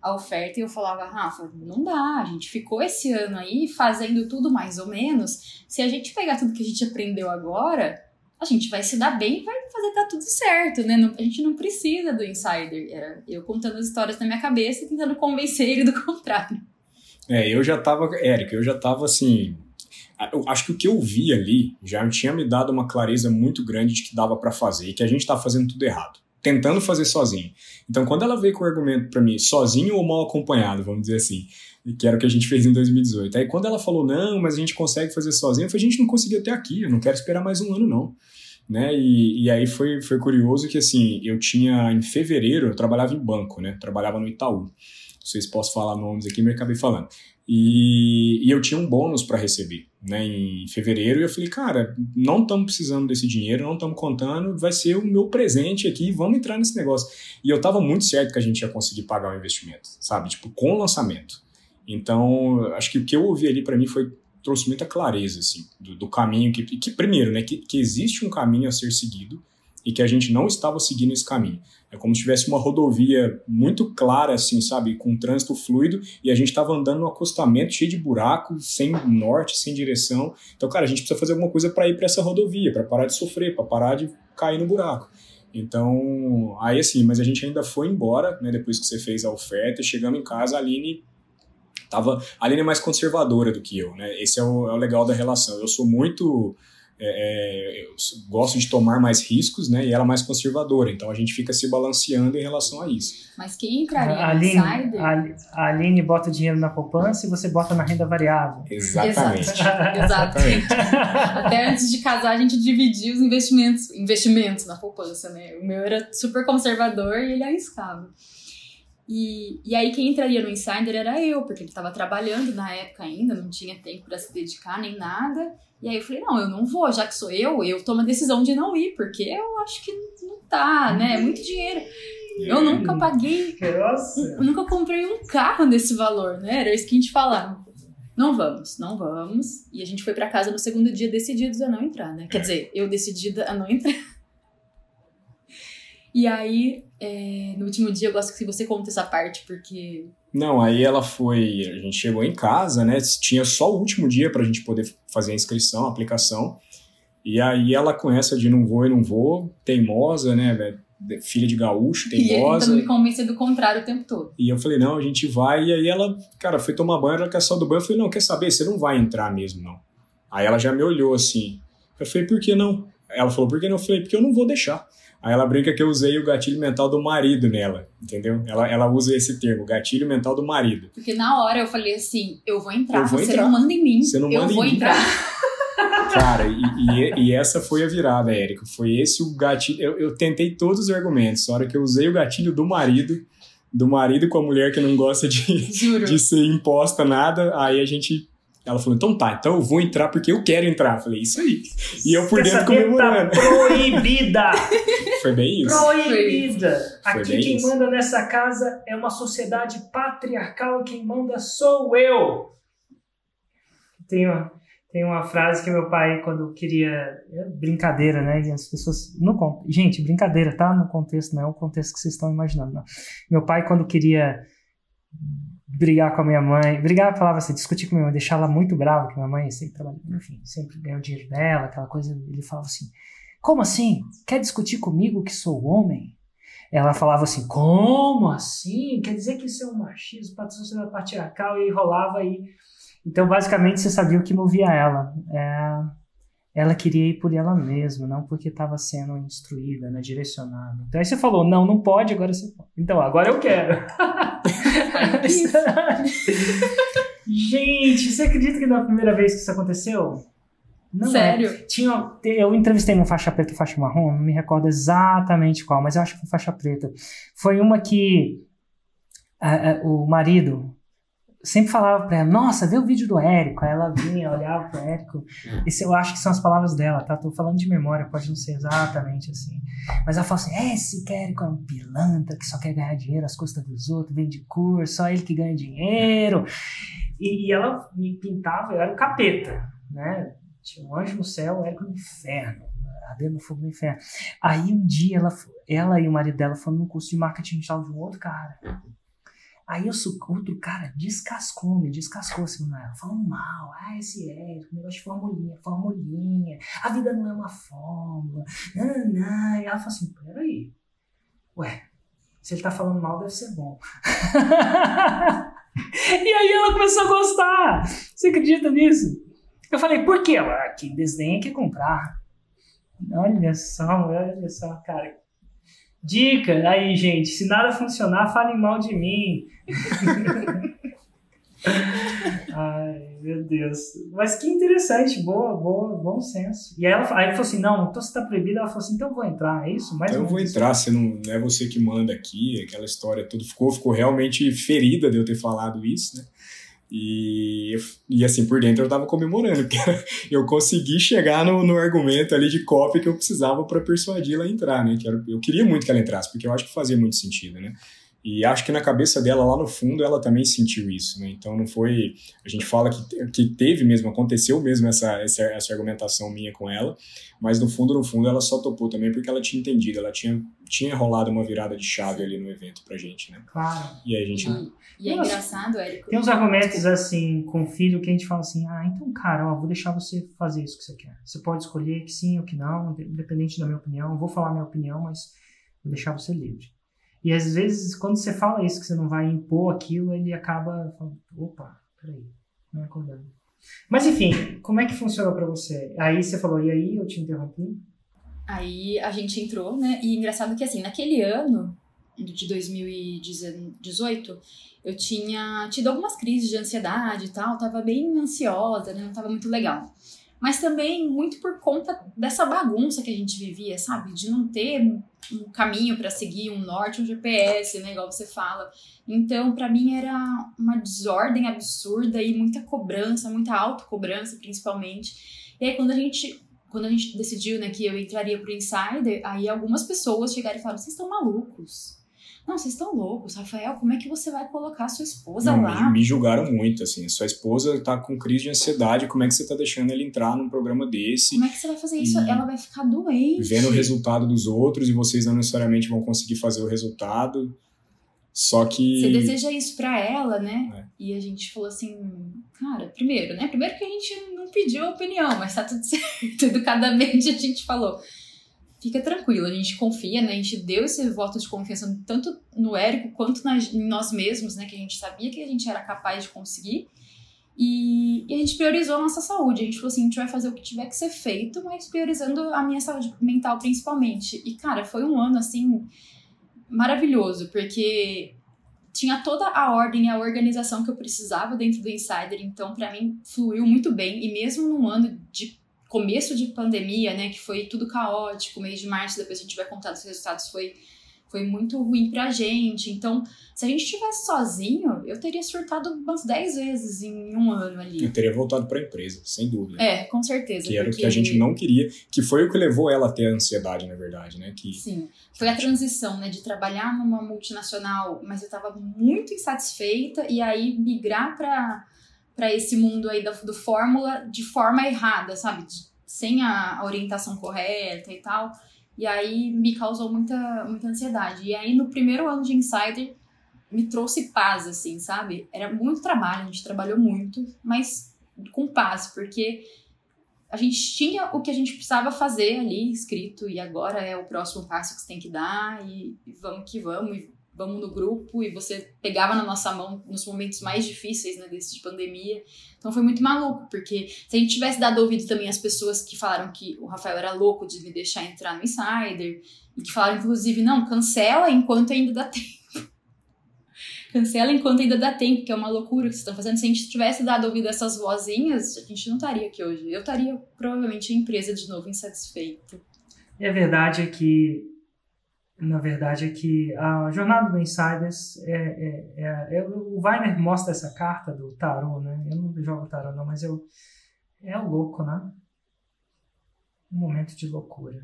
a oferta e eu falava, Rafa, não dá, a gente ficou esse ano aí fazendo tudo mais ou menos. Se a gente pegar tudo que a gente aprendeu agora, a gente vai se dar bem e vai fazer dar tudo certo, né? Não, a gente não precisa do insider. Era eu contando as histórias na minha cabeça e tentando convencer ele do *laughs* contrário. É, eu já tava, Érica, eu já tava assim. Eu acho que o que eu vi ali já tinha me dado uma clareza muito grande de que dava para fazer e que a gente tá fazendo tudo errado, tentando fazer sozinho. Então, quando ela veio com o argumento para mim, sozinho ou mal acompanhado, vamos dizer assim, que era o que a gente fez em 2018. Aí quando ela falou, não, mas a gente consegue fazer sozinho, eu falei, a gente não conseguiu até aqui, eu não quero esperar mais um ano, não. Né? E, e aí foi, foi curioso que, assim, eu tinha, em fevereiro, eu trabalhava em banco, né? Trabalhava no Itaú. Não sei se posso falar nomes aqui, mas acabei falando. E, e eu tinha um bônus para receber, né? Em fevereiro, e eu falei, cara, não estamos precisando desse dinheiro, não estamos contando, vai ser o meu presente aqui, vamos entrar nesse negócio. E eu tava muito certo que a gente ia conseguir pagar o investimento, sabe? Tipo, com o lançamento. Então, acho que o que eu ouvi ali para mim foi trouxe muita clareza assim do, do caminho que, que primeiro, né, que, que existe um caminho a ser seguido e que a gente não estava seguindo esse caminho. É como se tivesse uma rodovia muito clara, assim, sabe, com trânsito fluido, e a gente estava andando no acostamento cheio de buracos, sem norte, sem direção. Então, cara, a gente precisa fazer alguma coisa para ir para essa rodovia, para parar de sofrer, para parar de cair no buraco. Então, aí assim, mas a gente ainda foi embora, né, depois que você fez a oferta, chegamos em casa, a Aline tava a Aline é mais conservadora do que eu, né? Esse é o, é o legal da relação. Eu sou muito é, é, eu gosto de tomar mais riscos, né? E ela mais conservadora. Então a gente fica se balanceando em relação a isso. Mas quem entraria a Aline, insider? A, a Aline bota dinheiro na poupança e você bota na renda variável. Exatamente. Exato. *laughs* Até antes de casar a gente dividia os investimentos, investimentos na poupança, né? O meu era super conservador e ele arriscava. E, e aí quem entraria no Insider era eu, porque ele estava trabalhando na época ainda, não tinha tempo para se dedicar nem nada. E aí eu falei, não, eu não vou, já que sou eu, eu tomo a decisão de não ir, porque eu acho que não tá, né? É muito dinheiro. Eu nunca paguei. Nossa. Eu nunca comprei um carro nesse valor, né? Era isso que a gente falava. Não vamos, não vamos. E a gente foi para casa no segundo dia decididos a não entrar, né? Quer dizer, eu decidida a não entrar. E aí, é, no último dia, eu gosto que você conte essa parte, porque. Não, aí ela foi. A gente chegou em casa, né? Tinha só o último dia pra gente poder fazer a inscrição, a aplicação. E aí ela com essa de não vou e não vou, teimosa, né? Filha de gaúcho, *laughs* teimosa. E tentando me convencer do contrário o tempo todo. E eu falei, não, a gente vai. E aí ela, cara, foi tomar banho, ela quer só do banho. Eu falei, não, quer saber? Você não vai entrar mesmo, não. Aí ela já me olhou assim. Eu falei, por que não? Ela falou, por que não? Eu falei, porque eu não vou deixar. Aí ela brinca que eu usei o gatilho mental do marido nela, entendeu? Ela, ela usa esse termo, gatilho mental do marido. Porque na hora eu falei assim, eu vou entrar, eu vou você entrar. não manda em mim, você não eu vou entrar. *laughs* *laughs* Cara, e, e, e, essa foi a virada, Érico. Foi esse o gatilho. Eu, eu tentei todos os argumentos. Na hora que eu usei o gatilho do marido, do marido com a mulher que não gosta de, de ser imposta nada, aí a gente ela falou, então tá, então eu vou entrar porque eu quero entrar. Eu falei, isso aí. E eu por dentro comemorando. Tá proibida! *laughs* Foi bem isso. Proibida! Foi Aqui quem isso. manda nessa casa é uma sociedade patriarcal quem manda sou eu. Tem uma, tem uma frase que meu pai, quando queria. É brincadeira, né? E as pessoas. No, gente, brincadeira, tá? No contexto, não é o contexto que vocês estão imaginando. Não. Meu pai, quando queria brigar com a minha mãe, brigar, falava assim, discutir com a minha mãe, deixar ela muito brava, que minha mãe sempre trabalhou, enfim, sempre ganhou dinheiro dela, aquela coisa, ele falava assim, como assim? Quer discutir comigo que sou homem? Ela falava assim, como assim? Quer dizer que isso é um machismo, patriarcal, e rolava aí. Então, basicamente, você sabia o que movia ela. É, ela queria ir por ela mesma, não porque estava sendo instruída, né, direcionada. Então aí você falou, não, não pode, agora você pode. Então, agora eu quero. *laughs* Gente, você acredita que na primeira vez que isso aconteceu? Não é. Sério? É. Tinha, eu entrevistei uma faixa preta e faixa marrom, não me recordo exatamente qual, mas eu acho que foi faixa preta. Foi uma que a, a, o marido sempre falava pra ela, nossa, vê o vídeo do Érico. Aí ela vinha, olhava pro Érico. Esse eu acho que são as palavras dela, tá? Tô falando de memória, pode não ser exatamente assim. Mas ela fala assim: é, esse Érico é um pilantra que só quer ganhar dinheiro às custas dos outros, vende curso, só ele que ganha dinheiro. E, e ela me pintava, eu era o capeta, né? Tinha um anjo no céu, Érico no inferno. Ardendo no fogo do inferno. Aí um dia ela, ela e o marido dela foram num curso de marketing de um outro cara. Aí o outro cara descascou, me descascou assim, ela, falando mal, ah, esse é, negócio de formulinha, formulinha, a vida não é uma fórmula, não. E ela falou assim, peraí, ué, se ele tá falando mal, deve ser bom. *laughs* e aí ela começou a gostar. Você acredita nisso? Eu falei, por quê? Ela, ah, quem desenha quer comprar. Olha só, olha só, cara. Dica aí, gente. Se nada funcionar, falem mal de mim. *laughs* Ai, meu Deus. Mas que interessante, boa, boa, bom senso. E aí ela, aí falou assim: não, então você tá proibido. Ela falou assim: então eu vou entrar, é isso? Mais então eu vou entrar, você não, não é você que manda aqui, aquela história tudo ficou, ficou realmente ferida de eu ter falado isso, né? E, e assim, por dentro eu tava comemorando, *laughs* porque eu consegui chegar no, no argumento ali de cópia que eu precisava para persuadir ela a entrar, né? Que eu queria muito que ela entrasse, porque eu acho que fazia muito sentido, né? E acho que na cabeça dela, lá no fundo, ela também sentiu isso, né? Então não foi. A gente fala que, que teve mesmo, aconteceu mesmo essa, essa, essa argumentação minha com ela, mas no fundo, no fundo, ela só topou também porque ela tinha entendido, ela tinha, tinha rolado uma virada de chave ali no evento pra gente, né? Claro. E aí a gente. E, e é engraçado, Érico. Tem uns argumentos assim, com o filho, que a gente fala assim: ah, então, cara, ó, vou deixar você fazer isso que você quer. Você pode escolher que sim ou que não, independente da minha opinião. Vou falar minha opinião, mas vou deixar você livre. E às vezes, quando você fala isso, que você não vai impor aquilo, ele acaba falando, opa, peraí, não é acordando. Mas enfim, como é que funcionou para você? Aí você falou, e aí eu te interrompi? Aí a gente entrou, né? E engraçado que assim, naquele ano de 2018, eu tinha tido algumas crises de ansiedade e tal, tava bem ansiosa, né? Não tava muito legal mas também muito por conta dessa bagunça que a gente vivia, sabe? De não ter um caminho para seguir, um norte, um GPS, né? Igual você fala. Então, para mim era uma desordem absurda e muita cobrança, muita autocobrança, principalmente. E aí, quando a gente quando a gente decidiu né, que eu entraria pro Insider, aí algumas pessoas chegaram e falaram: vocês estão malucos. Não, vocês estão loucos, Rafael, como é que você vai colocar sua esposa não, lá? Me, me julgaram muito, assim. Sua esposa tá com crise de ansiedade, como é que você tá deixando ele entrar num programa desse? Como é que você vai fazer isso? Ela vai ficar doente. Vendo o resultado dos outros e vocês não necessariamente vão conseguir fazer o resultado. Só que. Você deseja isso para ela, né? É. E a gente falou assim, cara, primeiro, né? Primeiro que a gente não pediu opinião, mas tá tudo *laughs* certo. Educadamente a gente falou fica tranquilo, a gente confia, né? A gente deu esse voto de confiança tanto no Érico quanto nas, em nós mesmos, né? Que a gente sabia que a gente era capaz de conseguir. E, e, a gente priorizou a nossa saúde. A gente falou assim: a gente vai fazer o que tiver que ser feito, mas priorizando a minha saúde mental principalmente. E, cara, foi um ano assim maravilhoso, porque tinha toda a ordem e a organização que eu precisava dentro do Insider, então para mim fluiu muito bem. E mesmo num ano de começo de pandemia, né, que foi tudo caótico, mês de março, depois a gente vai contar dos resultados, foi, foi muito ruim pra gente. Então, se a gente estivesse sozinho, eu teria surtado umas 10 vezes em um ano ali. Eu teria voltado pra empresa, sem dúvida. É, com certeza. Que era o que a gente não queria, que foi o que levou ela a ter a ansiedade, na verdade, né? Que... Sim, foi a transição, né, de trabalhar numa multinacional, mas eu tava muito insatisfeita, e aí migrar pra para esse mundo aí do, do fórmula de forma errada, sabe? Sem a orientação correta e tal. E aí me causou muita, muita ansiedade. E aí no primeiro ano de Insider me trouxe paz, assim, sabe? Era muito trabalho, a gente trabalhou muito, mas com paz, porque a gente tinha o que a gente precisava fazer ali escrito e agora é o próximo passo que você tem que dar e, vamos que vamos. Vamos no grupo e você pegava na nossa mão nos momentos mais difíceis, né, desse de pandemia. Então foi muito maluco, porque se a gente tivesse dado ouvido também às pessoas que falaram que o Rafael era louco de me deixar entrar no Insider, e que falaram, inclusive, não, cancela enquanto ainda dá tempo. *laughs* cancela enquanto ainda dá tempo, que é uma loucura que vocês estão fazendo. Se a gente tivesse dado ouvido a essas vozinhas, a gente não estaria aqui hoje. Eu estaria provavelmente em empresa de novo, insatisfeito. E a verdade é que na verdade, é que a jornada do Insiders é, é, é, é, o Weiner mostra essa carta do tarô, né? Eu não jogo tarô não, mas eu é louco, né? Um momento de loucura.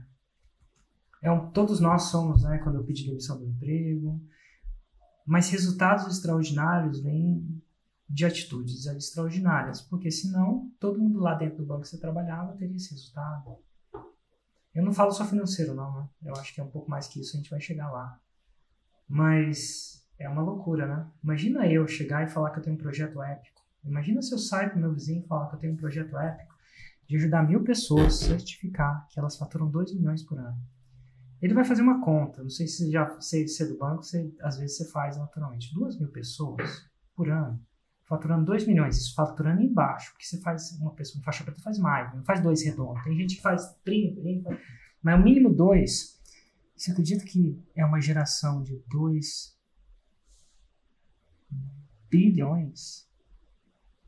É um, todos nós somos, né? Quando eu pedi demissão do emprego, mas resultados extraordinários vêm de atitudes extraordinárias, porque senão todo mundo lá dentro do banco que você trabalhava teria esse resultado. Eu não falo só financeiro, não, né? Eu acho que é um pouco mais que isso, a gente vai chegar lá. Mas é uma loucura, né? Imagina eu chegar e falar que eu tenho um projeto épico. Imagina se eu saio pro meu vizinho e falar que eu tenho um projeto épico de ajudar mil pessoas a certificar que elas faturam 2 milhões por ano. Ele vai fazer uma conta, não sei se já sei se é do banco, você, às vezes você faz naturalmente. 2 mil pessoas por ano, faturando 2 milhões, isso faturando embaixo, porque você faz, uma pessoa, um faixa preta faz mais, não faz dois redondos. Tem gente que faz 30, 30 mas o mínimo dois. Você acredita que é uma geração de 2 bilhões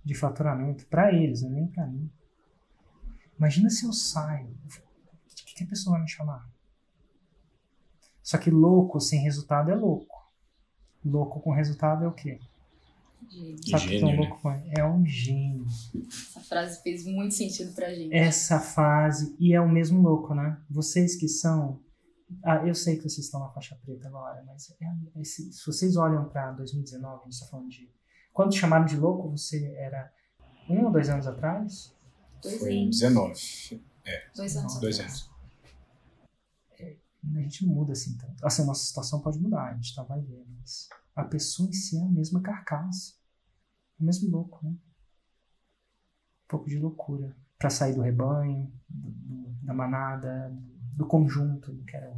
de faturamento para eles, não é nem para mim. Imagina se eu saio, o que, que a pessoa vai me chamar? Só que louco sem resultado é louco. Louco com resultado é o quê? Gênio. Sabe o que é um Gênio, louco com É um gênio. Essa frase fez muito sentido pra gente. Essa fase, e é o mesmo louco, né? Vocês que são. Ah, eu sei que vocês estão na faixa preta agora, mas é- esse- se vocês olham para 2019, a gente está falando de. Quando te chamaram de louco, você era um ou dois anos atrás? Dois Foi em anos. 19. Dois anos. Dois atrás. anos. A gente não muda assim tanto. Assim, a nossa situação pode mudar, a gente tá, vai ver, mas a pessoa em si é a mesma carcaça. O mesmo louco, né? Um pouco de loucura. Pra sair do rebanho, do- do- da manada, do conjunto. Não quero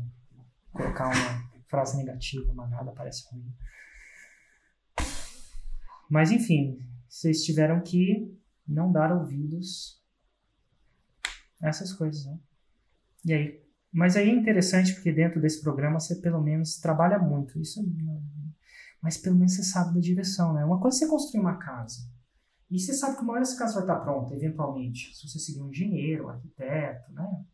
colocar uma frase negativa, manada parece ruim. Mas enfim, vocês tiveram que não dar ouvidos a essas coisas, né? E aí, mas aí é interessante porque dentro desse programa você pelo menos trabalha muito. Isso, não- mas pelo menos você sabe da direção, né? Uma coisa é você construir uma casa. E você sabe que uma hora essa casa vai estar pronta, eventualmente. Se você seguir um engenheiro, um arquiteto, né?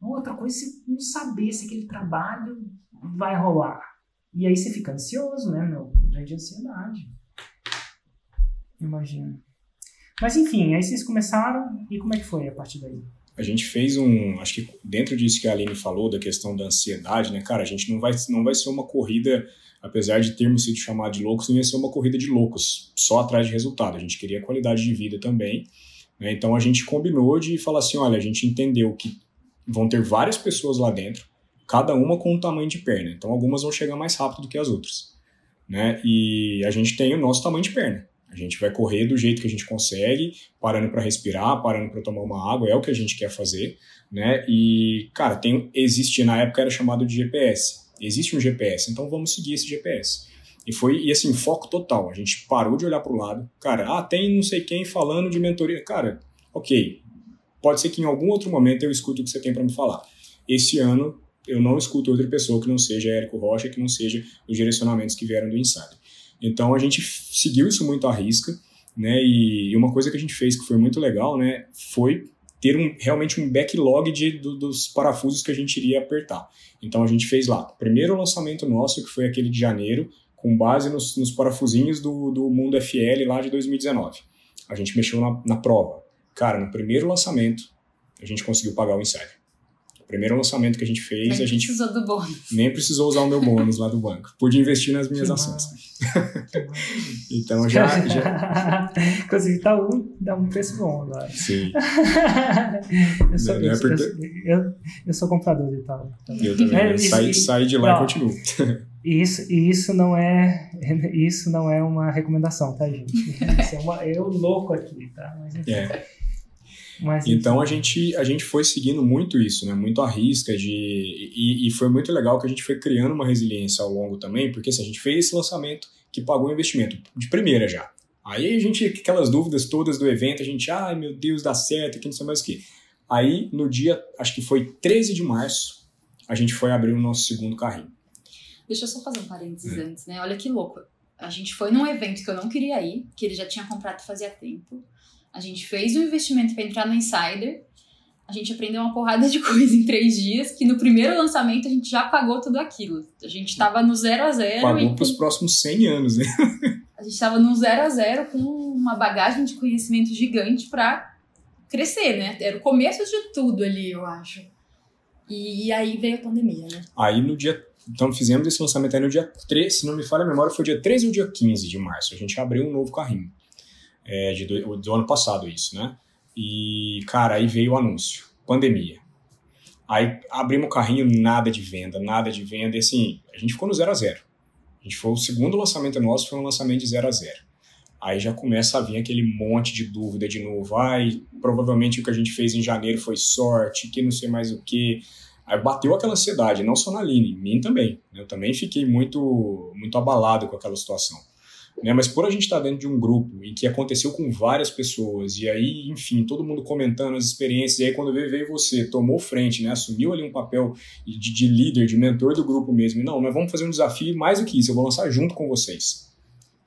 Outra coisa é você não saber se aquele trabalho vai rolar. E aí você fica ansioso, né, meu? Grande ansiedade. Imagina. Mas enfim, aí vocês começaram e como é que foi a partir daí? A gente fez um. Acho que dentro disso que a Aline falou, da questão da ansiedade, né, cara? A gente não vai, não vai ser uma corrida, apesar de termos sido chamados de loucos, não ia ser uma corrida de loucos, só atrás de resultado. A gente queria qualidade de vida também. né? Então a gente combinou de falar assim: olha, a gente entendeu que vão ter várias pessoas lá dentro, cada uma com um tamanho de perna. Então algumas vão chegar mais rápido do que as outras. Né? E a gente tem o nosso tamanho de perna. A gente vai correr do jeito que a gente consegue, parando para respirar, parando para tomar uma água, é o que a gente quer fazer, né? E, cara, tem, existe, na época era chamado de GPS. Existe um GPS, então vamos seguir esse GPS. E foi, e assim, foco total. A gente parou de olhar para o lado. Cara, ah, tem não sei quem falando de mentoria. Cara, ok. Pode ser que em algum outro momento eu escute o que você tem para me falar. Esse ano eu não escuto outra pessoa que não seja Érico Rocha, que não seja os direcionamentos que vieram do Insider. Então a gente seguiu isso muito à risca, né? E, uma coisa que a gente fez que foi muito legal, né? Foi ter um, realmente um backlog de, do, dos parafusos que a gente iria apertar. Então a gente fez lá, primeiro lançamento nosso, que foi aquele de janeiro, com base nos, nos parafusinhos do, do Mundo FL lá de 2019. A gente mexeu na, na prova. Cara, no primeiro lançamento, a gente conseguiu pagar o Insider. Primeiro lançamento que a gente fez, Nem a gente precisou do bônus. nem precisou usar o meu bônus lá do banco. Pude investir nas minhas Que ações. *laughs* Então já, já *laughs* Consegui dar um, dar um preço bom agora. sim, *laughs* eu, sou, Não, não é eu, porque- eu, eu sou comprador de tal. eu também. É, saí, saí de lá não. e continuo. E isso, isso não é isso não é uma recomendação, tá, gente? Isso é uma, eu louco aqui, tá? Mas, enfim. É. Mas, Então a gente, a gente foi seguindo muito isso, né? Muito à risca de. E, e foi muito legal que a gente foi criando uma resiliência ao longo também, porque assim, a gente fez esse lançamento que pagou o investimento de primeira já. Aí a gente, aquelas dúvidas todas do evento, a gente, ai meu Deus, dá certo, que não sei mais o que. Aí no dia, acho que foi 13 de março, a gente foi abrir o nosso segundo carrinho. Deixa eu só fazer um parênteses Hum. antes, né? Olha que louco. A gente foi num evento que eu não queria ir, que ele já tinha comprado fazia tempo. A gente fez um investimento para entrar no Insider. A gente aprendeu uma porrada de *laughs* coisa em três dias, que no primeiro lançamento a gente já pagou tudo aquilo. A gente tava no zero a zero Pagou para os próximos 100 anos, né? *laughs* a gente tava no zero a zero com uma bagagem de conhecimento gigante para crescer, né? Era o começo de tudo ali, eu acho. E, e aí veio a pandemia, né? Aí no dia. Então fizemos esse lançamento aí no dia 13, se não me falha a memória, foi dia 13 ou dia 15 de março. A gente abriu um novo carrinho. É, de do, do ano passado, isso, né? E, cara, aí veio o anúncio: pandemia. Aí abrimos o carrinho, nada de venda, nada de venda. E assim, a gente ficou no zero a zero. A gente foi o segundo lançamento nosso, foi um lançamento de 0 a 0. Aí já começa a vir aquele monte de dúvida de novo. Ai, provavelmente o que a gente fez em janeiro foi sorte, que não sei mais o que. Aí bateu aquela ansiedade, não só na Aline, em mim também. Eu também fiquei muito, muito abalado com aquela situação. Né? Mas por a gente estar tá dentro de um grupo em que aconteceu com várias pessoas, e aí, enfim, todo mundo comentando as experiências, e aí quando veio, veio você, tomou frente, né? assumiu ali um papel de, de líder, de mentor do grupo mesmo. E, não, mas vamos fazer um desafio mais do que isso, eu vou lançar junto com vocês.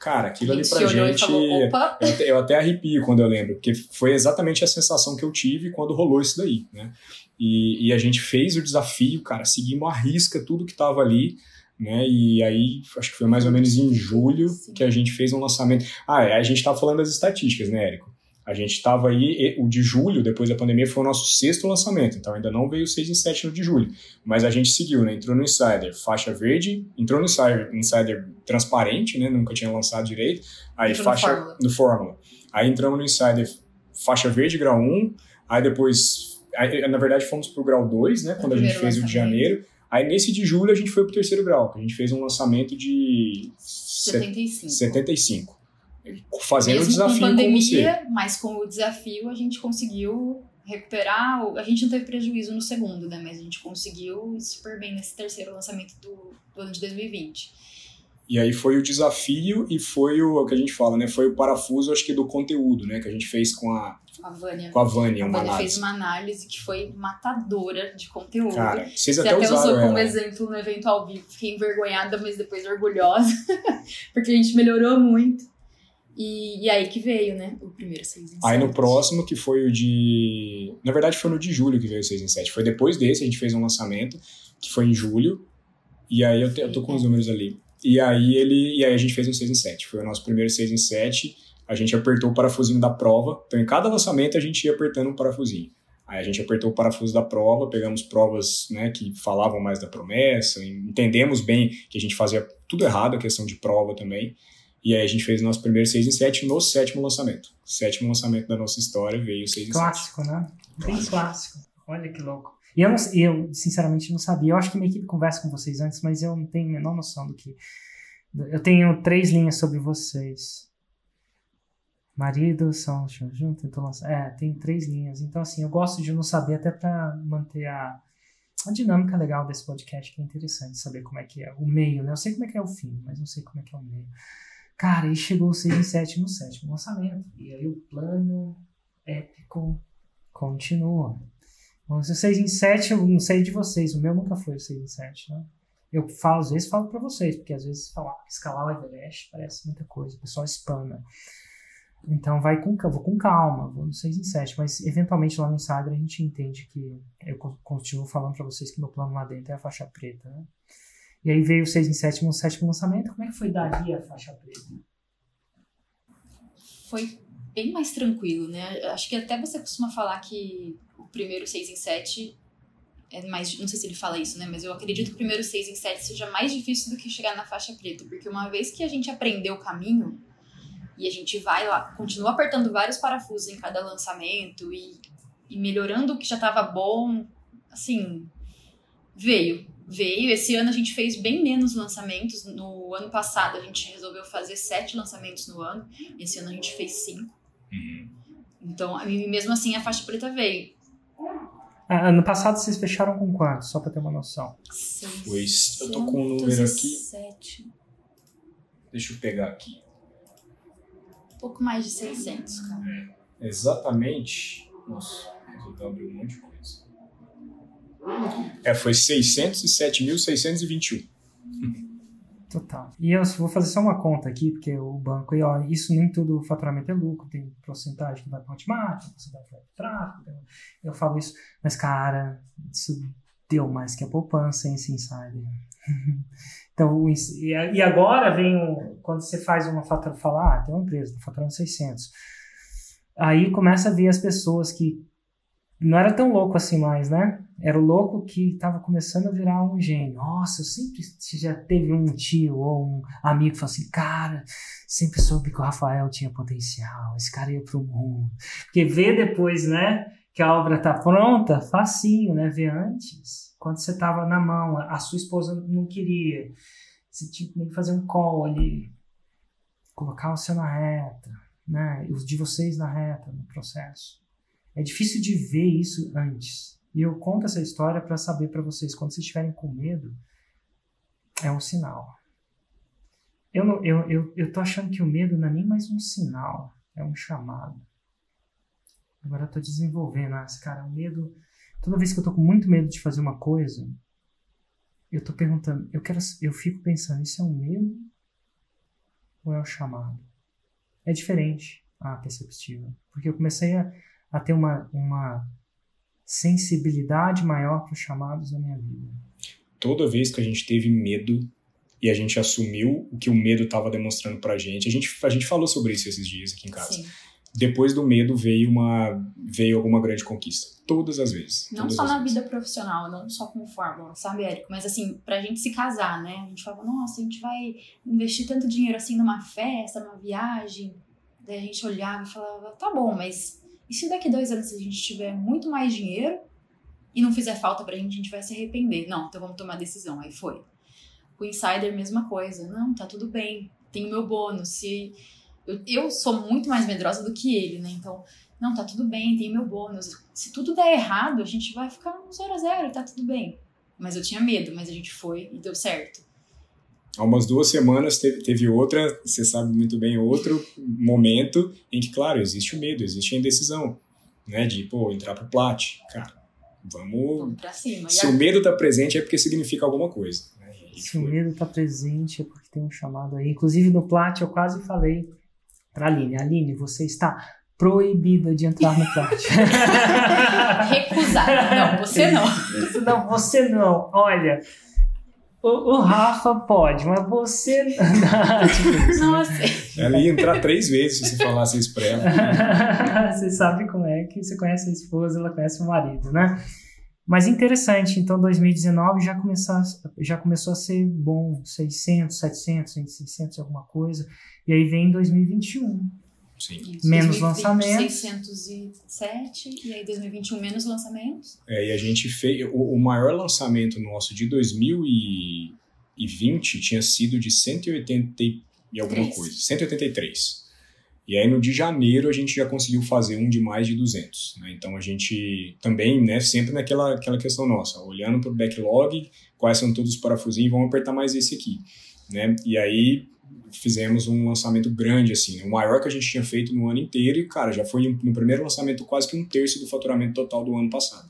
Cara, aquilo ali pra gente. Falou, eu, até, eu até arrepio quando eu lembro, porque foi exatamente a sensação que eu tive quando rolou isso daí, né? E, e a gente fez o desafio, cara, seguimos a risca tudo que tava ali né? E aí, acho que foi mais ou menos em julho que a gente fez um lançamento. Ah, é, a gente estava falando das estatísticas, né, Érico? A gente estava aí, o de julho, depois da pandemia, foi o nosso sexto lançamento, então ainda não veio o 6 em 7 no de julho. Mas a gente seguiu, né? Entrou no Insider, faixa verde, entrou no Insider, Insider transparente, né? Nunca tinha lançado direito. Aí entrou faixa no Fórmula. Aí entramos no Insider, faixa verde, grau 1. Aí depois, aí, na verdade, fomos pro grau 2, né? Quando a gente fez o de janeiro. Aí nesse de julho a gente foi pro terceiro grau, que a gente fez um lançamento de 75. 75. Fazendo Mesmo o desafio com pandemia, com mas com o desafio a gente conseguiu recuperar. A gente não teve prejuízo no segundo, né? Mas a gente conseguiu super bem nesse terceiro lançamento do, do ano de 2020. E aí foi o desafio e foi o, o que a gente fala, né? Foi o parafuso, acho que do conteúdo, né? Que a gente fez com a a Vânia. Com a Vânia, uma a Vânia fez uma análise que foi matadora de conteúdo. Cara, vocês Você até, até usaram usou como ela. exemplo no evento ao vivo. Fiquei envergonhada, mas depois orgulhosa. *laughs* porque a gente melhorou muito. E, e aí que veio, né? O primeiro 6 em 7. Aí no próximo, que foi o de. Na verdade, foi no de julho que veio o 6 em 7. Foi depois desse, a gente fez um lançamento, que foi em julho. E aí eu, te- eu tô com os números ali. E aí ele. E aí a gente fez um 6 em 7. Foi o nosso primeiro 6 em 7. A gente apertou o parafusinho da prova. Então, em cada lançamento, a gente ia apertando um parafusinho. Aí a gente apertou o parafuso da prova, pegamos provas né, que falavam mais da promessa, entendemos bem que a gente fazia tudo errado, a questão de prova também. E aí a gente fez o nosso primeiro 6 em 7 no sétimo lançamento. Sétimo lançamento da nossa história veio o 6 em 7. Clássico, né? Bem clássico. Olha que louco. E eu, não, eu, sinceramente, não sabia. Eu acho que minha equipe conversa com vocês antes, mas eu não tenho a menor noção do que. Eu tenho três linhas sobre vocês. Marido, são junto, então É, tem três linhas. Então, assim, eu gosto de não saber até pra manter a, a dinâmica legal desse podcast, que é interessante saber como é que é o meio, né? Eu sei como é que é o fim, mas não sei como é que é o meio. Cara, aí chegou o 6 em 7 no sétimo lançamento. E aí o plano épico continua. Mas o 6 em 7, eu não sei de vocês, o meu nunca foi o 6 em 7, né? Eu falo, às vezes falo pra vocês, porque às vezes falar escalar o Everest parece muita coisa, o pessoal espana. Então vai com, vou com calma, vou no 6 em 7, mas eventualmente lá no Insider a gente entende que eu co- continuo falando pra vocês que meu plano lá dentro é a faixa preta, né? E aí veio o 6 em 7 no sétimo lançamento, como é que foi dali a faixa preta? Foi bem mais tranquilo, né? Acho que até você costuma falar que o primeiro 6 em 7 é mais. Não sei se ele fala isso, né? Mas eu acredito que o primeiro 6 em 7 seja mais difícil do que chegar na faixa preta. Porque uma vez que a gente aprendeu o caminho e a gente vai lá, continua apertando vários parafusos em cada lançamento e, e melhorando o que já estava bom, assim, veio. Veio. Esse ano a gente fez bem menos lançamentos. No ano passado a gente resolveu fazer sete lançamentos no ano. Esse ano a gente fez cinco. Uhum. Então, a mim, mesmo assim, a faixa preta veio. Ah, ano passado vocês fecharam com quanto? Só pra ter uma noção. Foi, eu tô com o número aqui. 607. Deixa eu pegar aqui. Um pouco mais de 600, cara. Exatamente. Nossa, resolveu abrir um monte de coisa. É, foi 607.621. Total. E eu vou fazer só uma conta aqui, porque o banco, e ó, isso nem tudo o faturamento é lucro, tem porcentagem que vai para matemática, porcentagem que vai para tráfego. então Eu falo isso, mas cara, isso deu mais que a poupança, hein, esse insider. *laughs* então, e agora vem o, quando você faz uma fatura, fala, ah, tem uma empresa, faturando 600. Aí começa a ver as pessoas que não era tão louco assim mais, né? Era o louco que estava começando a virar um gênio. Nossa, eu sempre se já teve um tio ou um amigo que falou assim, cara, sempre soube que o Rafael tinha potencial, esse cara ia pro mundo. Porque ver depois, né, que a obra tá pronta, facinho, né? Ver antes, quando você tava na mão, a sua esposa não queria. Você tinha que fazer um call ali, colocar você na reta, né? Os de vocês na reta no processo. É difícil de ver isso antes. E eu conto essa história para saber para vocês, quando vocês estiverem com medo, é um sinal. Eu, não, eu, eu, eu tô achando que o medo não é nem mais um sinal, é um chamado. Agora eu tô desenvolvendo, ah, cara, o medo. Toda vez que eu tô com muito medo de fazer uma coisa, eu tô perguntando, eu quero, eu fico pensando, isso é um medo ou é um chamado? É diferente a perceptiva, porque eu comecei a, a ter uma, uma sensibilidade maior para os chamados da minha vida. Toda vez que a gente teve medo e a gente assumiu o que o medo estava demonstrando para a gente, a gente, a gente falou sobre isso esses dias aqui em casa. Sim. Depois do medo veio uma veio alguma grande conquista. Todas as vezes. Não só na vezes. vida profissional, não só como fórmula, sabe, Érico? Mas assim, pra gente se casar, né? A gente falava, nossa, a gente vai investir tanto dinheiro assim numa festa, numa viagem. Daí a gente olhava e falava, tá bom, mas e se daqui dois anos a gente tiver muito mais dinheiro e não fizer falta pra gente, a gente vai se arrepender. Não, então vamos tomar decisão. Aí foi. O insider, mesma coisa. Não, tá tudo bem. Tem o meu bônus. Se eu, eu sou muito mais medrosa do que ele, né? Então, não, tá tudo bem, tem meu bônus. Se tudo der errado, a gente vai ficar no zero a zero, tá tudo bem. Mas eu tinha medo, mas a gente foi e deu certo. Há umas duas semanas teve, teve outra, você sabe muito bem, outro momento em que, claro, existe o medo, existe a indecisão, né? De, pô, entrar pro plat. Cara, vamos. Vamos pra cima. Se a... o medo tá presente é porque significa alguma coisa. Né? Se foi. o medo tá presente é porque tem um chamado aí. Inclusive no plat eu quase falei pra Aline: Aline, você está proibida de entrar no plat. *laughs* Recusar. Não, você não. não, você não. Olha. O, o, Rafa pode, mas você. *laughs* Não, tipo, Ela ia entrar três vezes se você falasse isso pra ela. *laughs* você sabe como é que você conhece a esposa, ela conhece o marido, né? Mas interessante, então 2019 já começou, já começou a ser bom, 600, 700, 600 alguma coisa. E aí vem 2021. Sim. Isso, menos 2020, lançamentos. 607, e aí 2021 menos lançamentos. É, e a gente fez. O, o maior lançamento nosso de 2020 tinha sido de 180 e alguma 3. coisa. 183. E aí no de janeiro a gente já conseguiu fazer um de mais de 200. Né? Então a gente também, né, sempre naquela aquela questão nossa, olhando para o backlog, quais são todos os parafusinhos, vamos apertar mais esse aqui. Né? E aí fizemos um lançamento grande, assim, né? o maior que a gente tinha feito no ano inteiro, e, cara, já foi no primeiro lançamento quase que um terço do faturamento total do ano passado.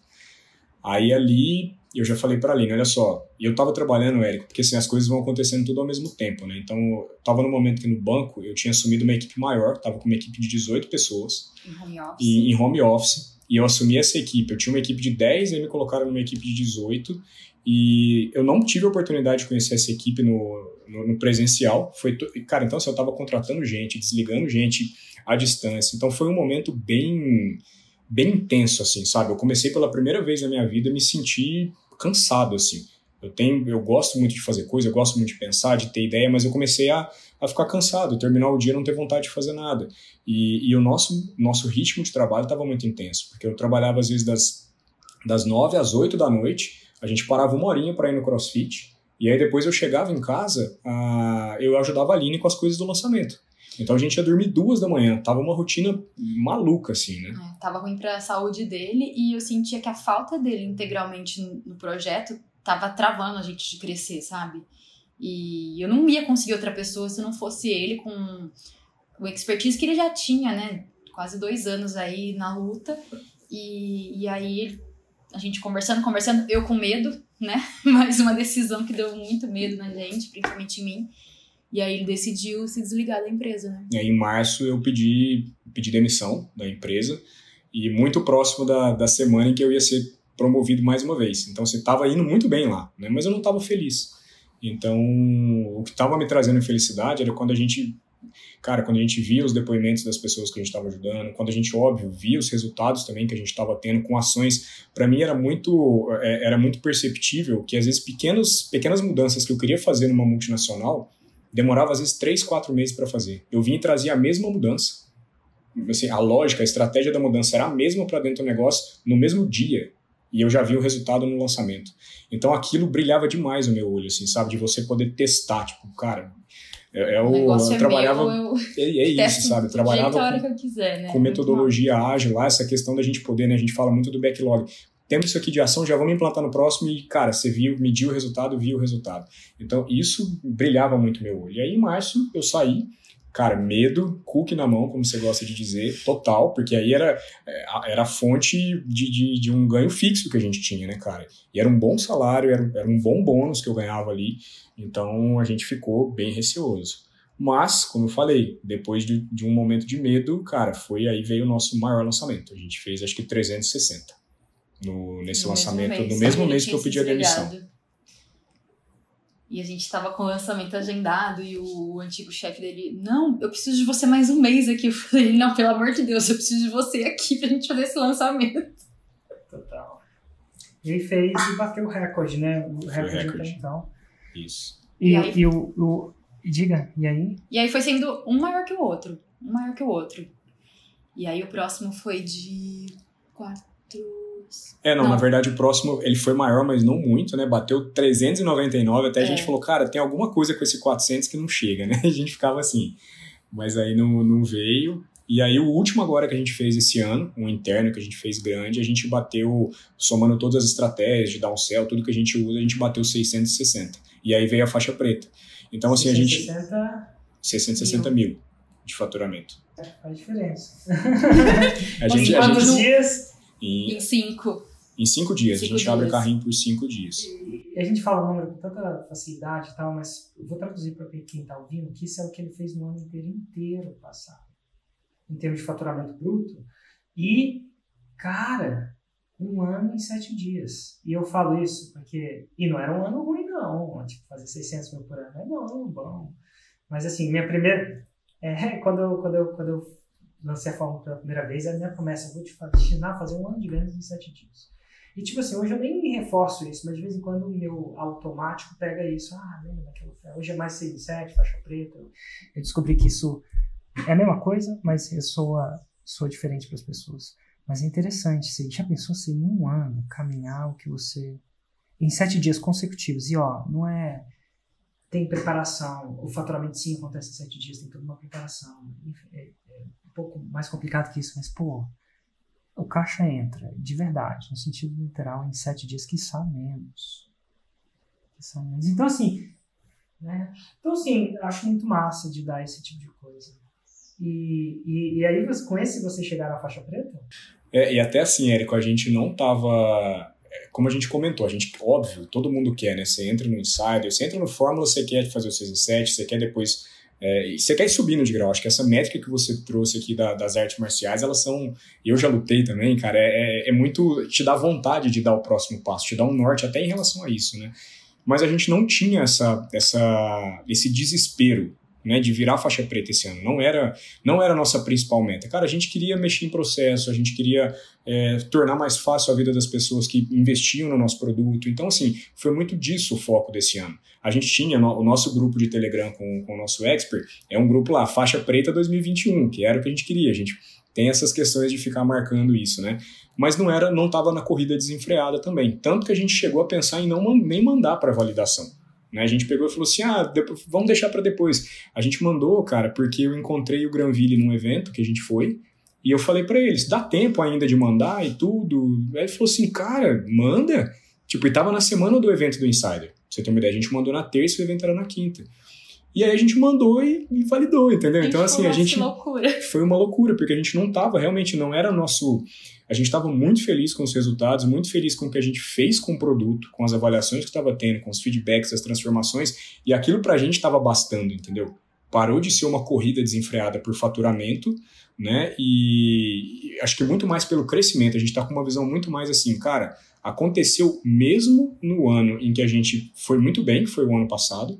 Aí ali, eu já falei para a Aline, olha só, e eu tava trabalhando, Érico, porque assim, as coisas vão acontecendo tudo ao mesmo tempo, né? Então, eu tava no momento que no banco eu tinha assumido uma equipe maior, tava com uma equipe de 18 pessoas. Em home office. E, em home office. E eu assumi essa equipe. Eu tinha uma equipe de 10, aí me colocaram numa equipe de 18. E eu não tive a oportunidade de conhecer essa equipe no, no, no presencial. Foi, cara, então assim, eu estava contratando gente, desligando gente à distância. Então foi um momento bem, bem intenso, assim, sabe? Eu comecei pela primeira vez na minha vida a me sentir cansado, assim. Eu tenho, eu gosto muito de fazer coisa, eu gosto muito de pensar, de ter ideia, mas eu comecei a, a ficar cansado, terminar o dia não ter vontade de fazer nada. E, e o nosso, nosso ritmo de trabalho estava muito intenso, porque eu trabalhava às vezes das, das nove às oito da noite, a gente parava uma horinha para ir no crossfit, e aí depois eu chegava em casa, uh, eu ajudava a Aline com as coisas do lançamento. Então a gente ia dormir duas da manhã. Tava uma rotina maluca, assim, né? É, tava ruim pra saúde dele e eu sentia que a falta dele integralmente no projeto tava travando a gente de crescer, sabe? E eu não ia conseguir outra pessoa se não fosse ele com o expertise que ele já tinha, né? Quase dois anos aí na luta. E, e aí a gente conversando, conversando, eu com medo, né? *laughs* Mais uma decisão que deu muito medo na gente, principalmente em mim. E aí ele decidiu se desligar da empresa, né? E aí, em março eu pedi, pedi demissão da empresa e muito próximo da, da semana em que eu ia ser promovido mais uma vez. Então, você estava indo muito bem lá, né? Mas eu não estava feliz. Então, o que estava me trazendo felicidade era quando a gente cara, quando a gente via os depoimentos das pessoas que a gente estava ajudando, quando a gente, óbvio, via os resultados também que a gente estava tendo com ações, para mim era muito, é, era muito perceptível que às vezes pequenos, pequenas mudanças que eu queria fazer numa multinacional demorava às vezes três, quatro meses para fazer. Eu vim e trazia a mesma mudança. Assim, a lógica, a estratégia da mudança era a mesma para dentro do negócio no mesmo dia. e eu já vi o resultado no lançamento. Então aquilo brilhava demais no meu olho, assim, sabe? De você poder testar, tipo, cara, é, é o, o eu é trabalhava. Meu, eu *laughs* é, é isso, sabe? Eu trabalhava com, eu quiser, né? com metodologia ágil lá, essa questão da gente poder, né? A gente fala muito do backlog. Temos isso aqui de ação, já vamos implantar no próximo e, cara, você viu, mediu o resultado, viu o resultado. Então, isso brilhava muito meu olho. E aí, em março, eu saí, cara, medo, cookie na mão, como você gosta de dizer, total, porque aí era, é, era a fonte de, de, de, um ganho fixo que a gente tinha, né, cara? E era um bom salário, era, era um bom bônus que eu ganhava ali, então a gente ficou bem receoso. Mas, como eu falei, depois de, de um momento de medo, cara, foi aí veio o nosso maior lançamento. A gente fez acho que 360 no, nesse no lançamento, mês, no mesmo mês que eu pedi a demissão. E a gente estava com o lançamento agendado e o antigo chefe dele, não, eu preciso de você mais um mês aqui. *laughs* Eu falei, não, pelo amor de Deus, eu preciso de você aqui pra gente fazer esse lançamento. Total. E ele fez e bateu o recorde, né? O recorde, recorde. então. Isso. E, e, aí, e o, o, Diga, e aí? E aí foi sendo um maior que o outro. Um maior que o outro. E aí o próximo foi de quatro é, não, não, na verdade o próximo ele foi maior, mas não muito, né? Bateu 399, até a é. gente falou, cara, tem alguma coisa com esse 400 que não chega, *laughs* né? A gente ficava assim. Mas aí não, não veio. E aí o último agora que a gente fez esse ano, um interno que a gente fez grande, a gente bateu, somando todas as estratégias de downsell, tudo que a gente usa, a gente bateu 660. E aí veio a faixa preta. Então assim, 660 a gente... 660 mil. mil de faturamento. É, faz diferença. *laughs* a gente, a gente, dias em, em cinco. Em cinco dias. Cinco a gente dias. abre o carrinho por cinco dias. E, a gente fala o número com tanta facilidade e tal, mas eu vou traduzir para quem está ouvindo que isso é o que ele fez no ano inteiro inteiro passado. Em termos de faturamento bruto. E, cara, um ano em sete dias. E eu falo isso porque. E não era um ano ruim, não. Tipo, fazer 600 mil por ano é bom, bom. Mas, assim, minha primeira. É, *laughs* quando, eu, quando, eu, quando eu lancei a fórmula pela primeira vez, a minha promessa, vou te destinar a fazer um ano de ganhos em sete dias. E tipo assim, hoje eu nem reforço isso, mas de vez em quando o meu automático pega isso. Ah, lembra daquela Hoje é mais 6 em 7, faixa preta. Eu descobri que isso é a mesma coisa, mas sou, sou diferente para as pessoas. Mas é interessante, você já pensou se em um ano caminhar o que você. em sete dias consecutivos? E ó, não é. Tem preparação, o faturamento sim acontece em sete dias, tem toda uma preparação. Enfim, é, pouco mais complicado que isso, mas, pô, o caixa entra, de verdade, no sentido literal, em sete dias, quiçá menos. Quiçá menos. Então, assim, né? Então, assim, acho muito massa de dar esse tipo de coisa. E, e, e aí, com esse, você chegar à faixa preta? É, e até assim, Érico, a gente não tava é, como a gente comentou, a gente, óbvio, todo mundo quer, né? Você entra no Insider, você entra no Fórmula, você quer fazer o 6 em 7, você quer depois é, você quer ir subindo de grau. Acho que essa métrica que você trouxe aqui da, das artes marciais, elas são. Eu já lutei também, cara. É, é, é, muito. Te dá vontade de dar o próximo passo, te dá um norte até em relação a isso, né? Mas a gente não tinha essa, essa, esse desespero né, de virar faixa preta esse ano. Não era, não era a nossa principal meta. Cara, a gente queria mexer em processo, a gente queria é, tornar mais fácil a vida das pessoas que investiam no nosso produto. Então, assim, foi muito disso o foco desse ano. A gente tinha no, o nosso grupo de Telegram com, com o nosso expert, é um grupo lá, faixa preta 2021, que era o que a gente queria. A gente tem essas questões de ficar marcando isso, né? Mas não era, não estava na corrida desenfreada também. Tanto que a gente chegou a pensar em não nem mandar para validação. Né? A gente pegou e falou assim: ah, vamos deixar para depois. A gente mandou, cara, porque eu encontrei o Granville num evento que a gente foi. E eu falei para eles: dá tempo ainda de mandar e tudo? Aí ele falou assim: cara, manda. Tipo, e tava na semana do evento do Insider. Pra você ter uma ideia, a gente mandou na terça e o evento era na quinta. E aí a gente mandou e, e validou, entendeu? Então, assim, a gente. Loucura. *laughs* Foi uma loucura, porque a gente não tava, realmente, não era nosso. A gente estava muito feliz com os resultados, muito feliz com o que a gente fez com o produto, com as avaliações que estava tendo, com os feedbacks, as transformações, e aquilo para a gente estava bastando, entendeu? Parou de ser uma corrida desenfreada por faturamento, né? E acho que muito mais pelo crescimento. A gente está com uma visão muito mais assim, cara, aconteceu mesmo no ano em que a gente foi muito bem, que foi o ano passado,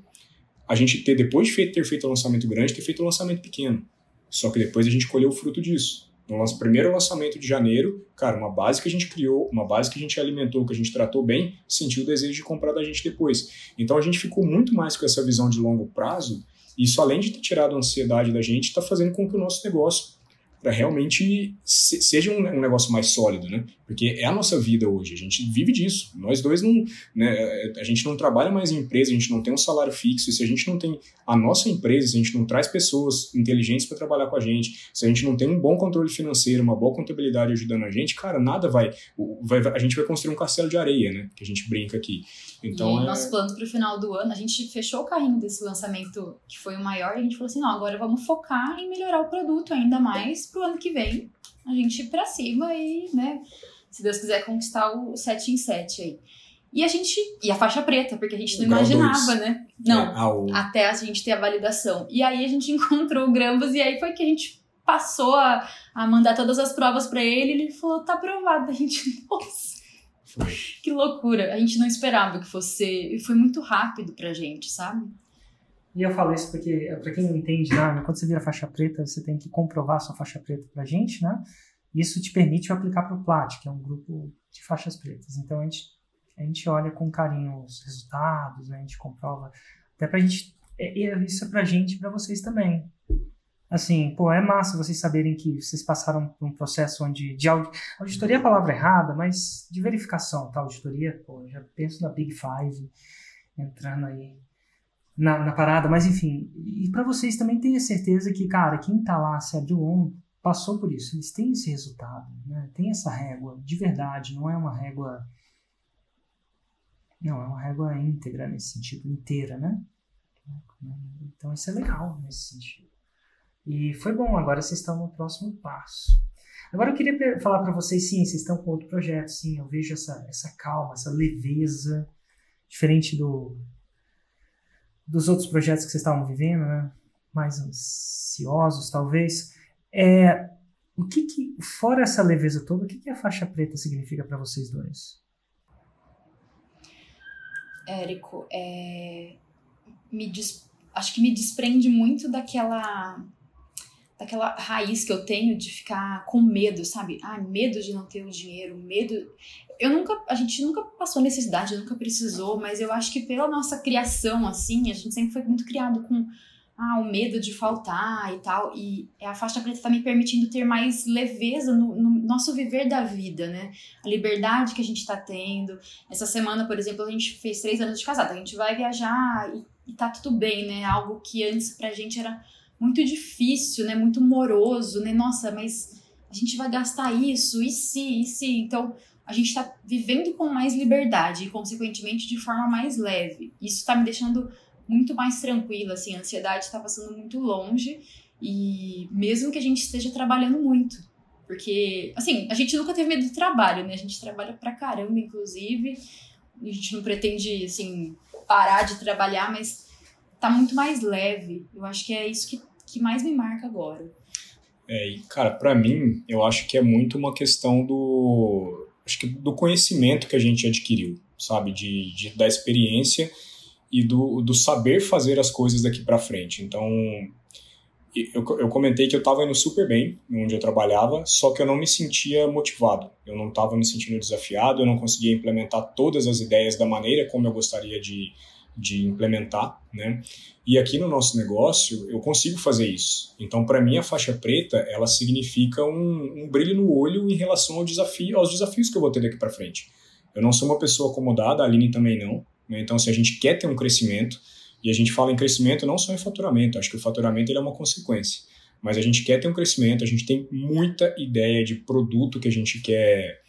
a gente ter, depois de ter feito o lançamento grande, ter feito o lançamento pequeno. Só que depois a gente colheu o fruto disso. No nosso primeiro lançamento de janeiro, cara, uma base que a gente criou, uma base que a gente alimentou, que a gente tratou bem, sentiu o desejo de comprar da gente depois. Então a gente ficou muito mais com essa visão de longo prazo. Isso, além de ter tirado a ansiedade da gente, está fazendo com que o nosso negócio realmente seja um, negócio mais sólido, né? Porque é a nossa vida hoje, a gente vive disso. Nós dois não, né, a gente não trabalha mais em empresa, a gente não tem um salário fixo, e se a gente não tem a nossa empresa, se a gente não traz pessoas inteligentes para trabalhar com a gente, se a gente não tem um bom controle financeiro, uma boa contabilidade ajudando a gente, cara, nada vai, vai a gente vai construir um castelo de areia, né, que a gente brinca aqui. Então, e é... nosso plano para o final do ano, a gente fechou o carrinho desse lançamento que foi o maior, e a gente falou assim, não, agora vamos focar em melhorar o produto ainda mais pro ano que vem, a gente ir pra cima e, né, se Deus quiser conquistar o 7 em 7 aí. E a gente. E a faixa preta, porque a gente não imaginava, né? Não. É, ao... Até a gente ter a validação. E aí a gente *laughs* encontrou o Grambas e aí foi que a gente passou a, a mandar todas as provas para ele e ele falou: tá aprovado. A gente, *laughs* nossa. Que loucura. A gente não esperava que fosse. E foi muito rápido pra gente, sabe? E eu falo isso porque, para quem não entende nada, quando você vira faixa preta, você tem que comprovar sua faixa preta pra gente, né? Isso te permite aplicar para o PLAT, que é um grupo de faixas pretas. Então a gente, a gente olha com carinho os resultados, a gente comprova, até para a gente. É, é, isso é para a gente e para vocês também. Assim, pô, é massa vocês saberem que vocês passaram por um processo onde. De auditoria é a palavra errada, mas de verificação, tá? Auditoria, pô, já penso na Big Five entrando aí na, na parada, mas enfim. E para vocês também tenha certeza que, cara, quem tá lá se abriu ombro passou por isso, eles têm esse resultado, né? tem essa régua de verdade, não é uma régua. Não, é uma régua íntegra nesse sentido, inteira, né? Então isso é legal nesse sentido. E foi bom, agora vocês estão no próximo passo. Agora eu queria falar para vocês, sim, vocês estão com outro projeto, sim, eu vejo essa, essa calma, essa leveza, diferente do, dos outros projetos que vocês estavam vivendo, né? Mais ansiosos, talvez. É, o que, que fora essa leveza toda, o que, que a faixa preta significa para vocês dois? Érico, é, me des, acho que me desprende muito daquela daquela raiz que eu tenho de ficar com medo, sabe? Ah, medo de não ter o dinheiro, medo. Eu nunca, a gente nunca passou necessidade, nunca precisou, mas eu acho que pela nossa criação assim, a gente sempre foi muito criado com ah, o medo de faltar e tal. E a faixa preta está me permitindo ter mais leveza no, no, nosso viver da vida, né? A liberdade que a gente está tendo. Essa semana, por exemplo, a gente fez três anos de casado. A gente vai viajar e, e tá tudo bem, né? Algo que antes pra gente era muito difícil, né? Muito moroso, né? Nossa, mas a gente vai gastar isso, e se, e se. Então, a gente está vivendo com mais liberdade e, consequentemente, de forma mais leve. Isso está me deixando muito mais tranquila, assim, a ansiedade está passando muito longe e mesmo que a gente esteja trabalhando muito, porque, assim, a gente nunca teve medo do trabalho, né? A gente trabalha pra caramba, inclusive, a gente não pretende, assim, parar de trabalhar, mas tá muito mais leve. Eu acho que é isso que, que mais me marca agora. É, e, cara, para mim, eu acho que é muito uma questão do acho que do conhecimento que a gente adquiriu, sabe, de, de da experiência e do, do saber fazer as coisas daqui para frente. Então, eu, eu comentei que eu estava indo super bem onde eu trabalhava, só que eu não me sentia motivado, eu não estava me sentindo desafiado, eu não conseguia implementar todas as ideias da maneira como eu gostaria de, de implementar, né? E aqui no nosso negócio eu consigo fazer isso. Então, para mim, a faixa preta ela significa um, um, brilho no olho em relação ao desafio, aos desafios que eu vou ter daqui para frente. Eu não sou uma pessoa acomodada, a Aline também não. Né? Então, se a gente quer ter um crescimento, e a gente fala em crescimento não só em faturamento, acho que o faturamento ele é uma consequência, mas a gente quer ter um crescimento, a gente tem muita ideia de produto que a gente quer,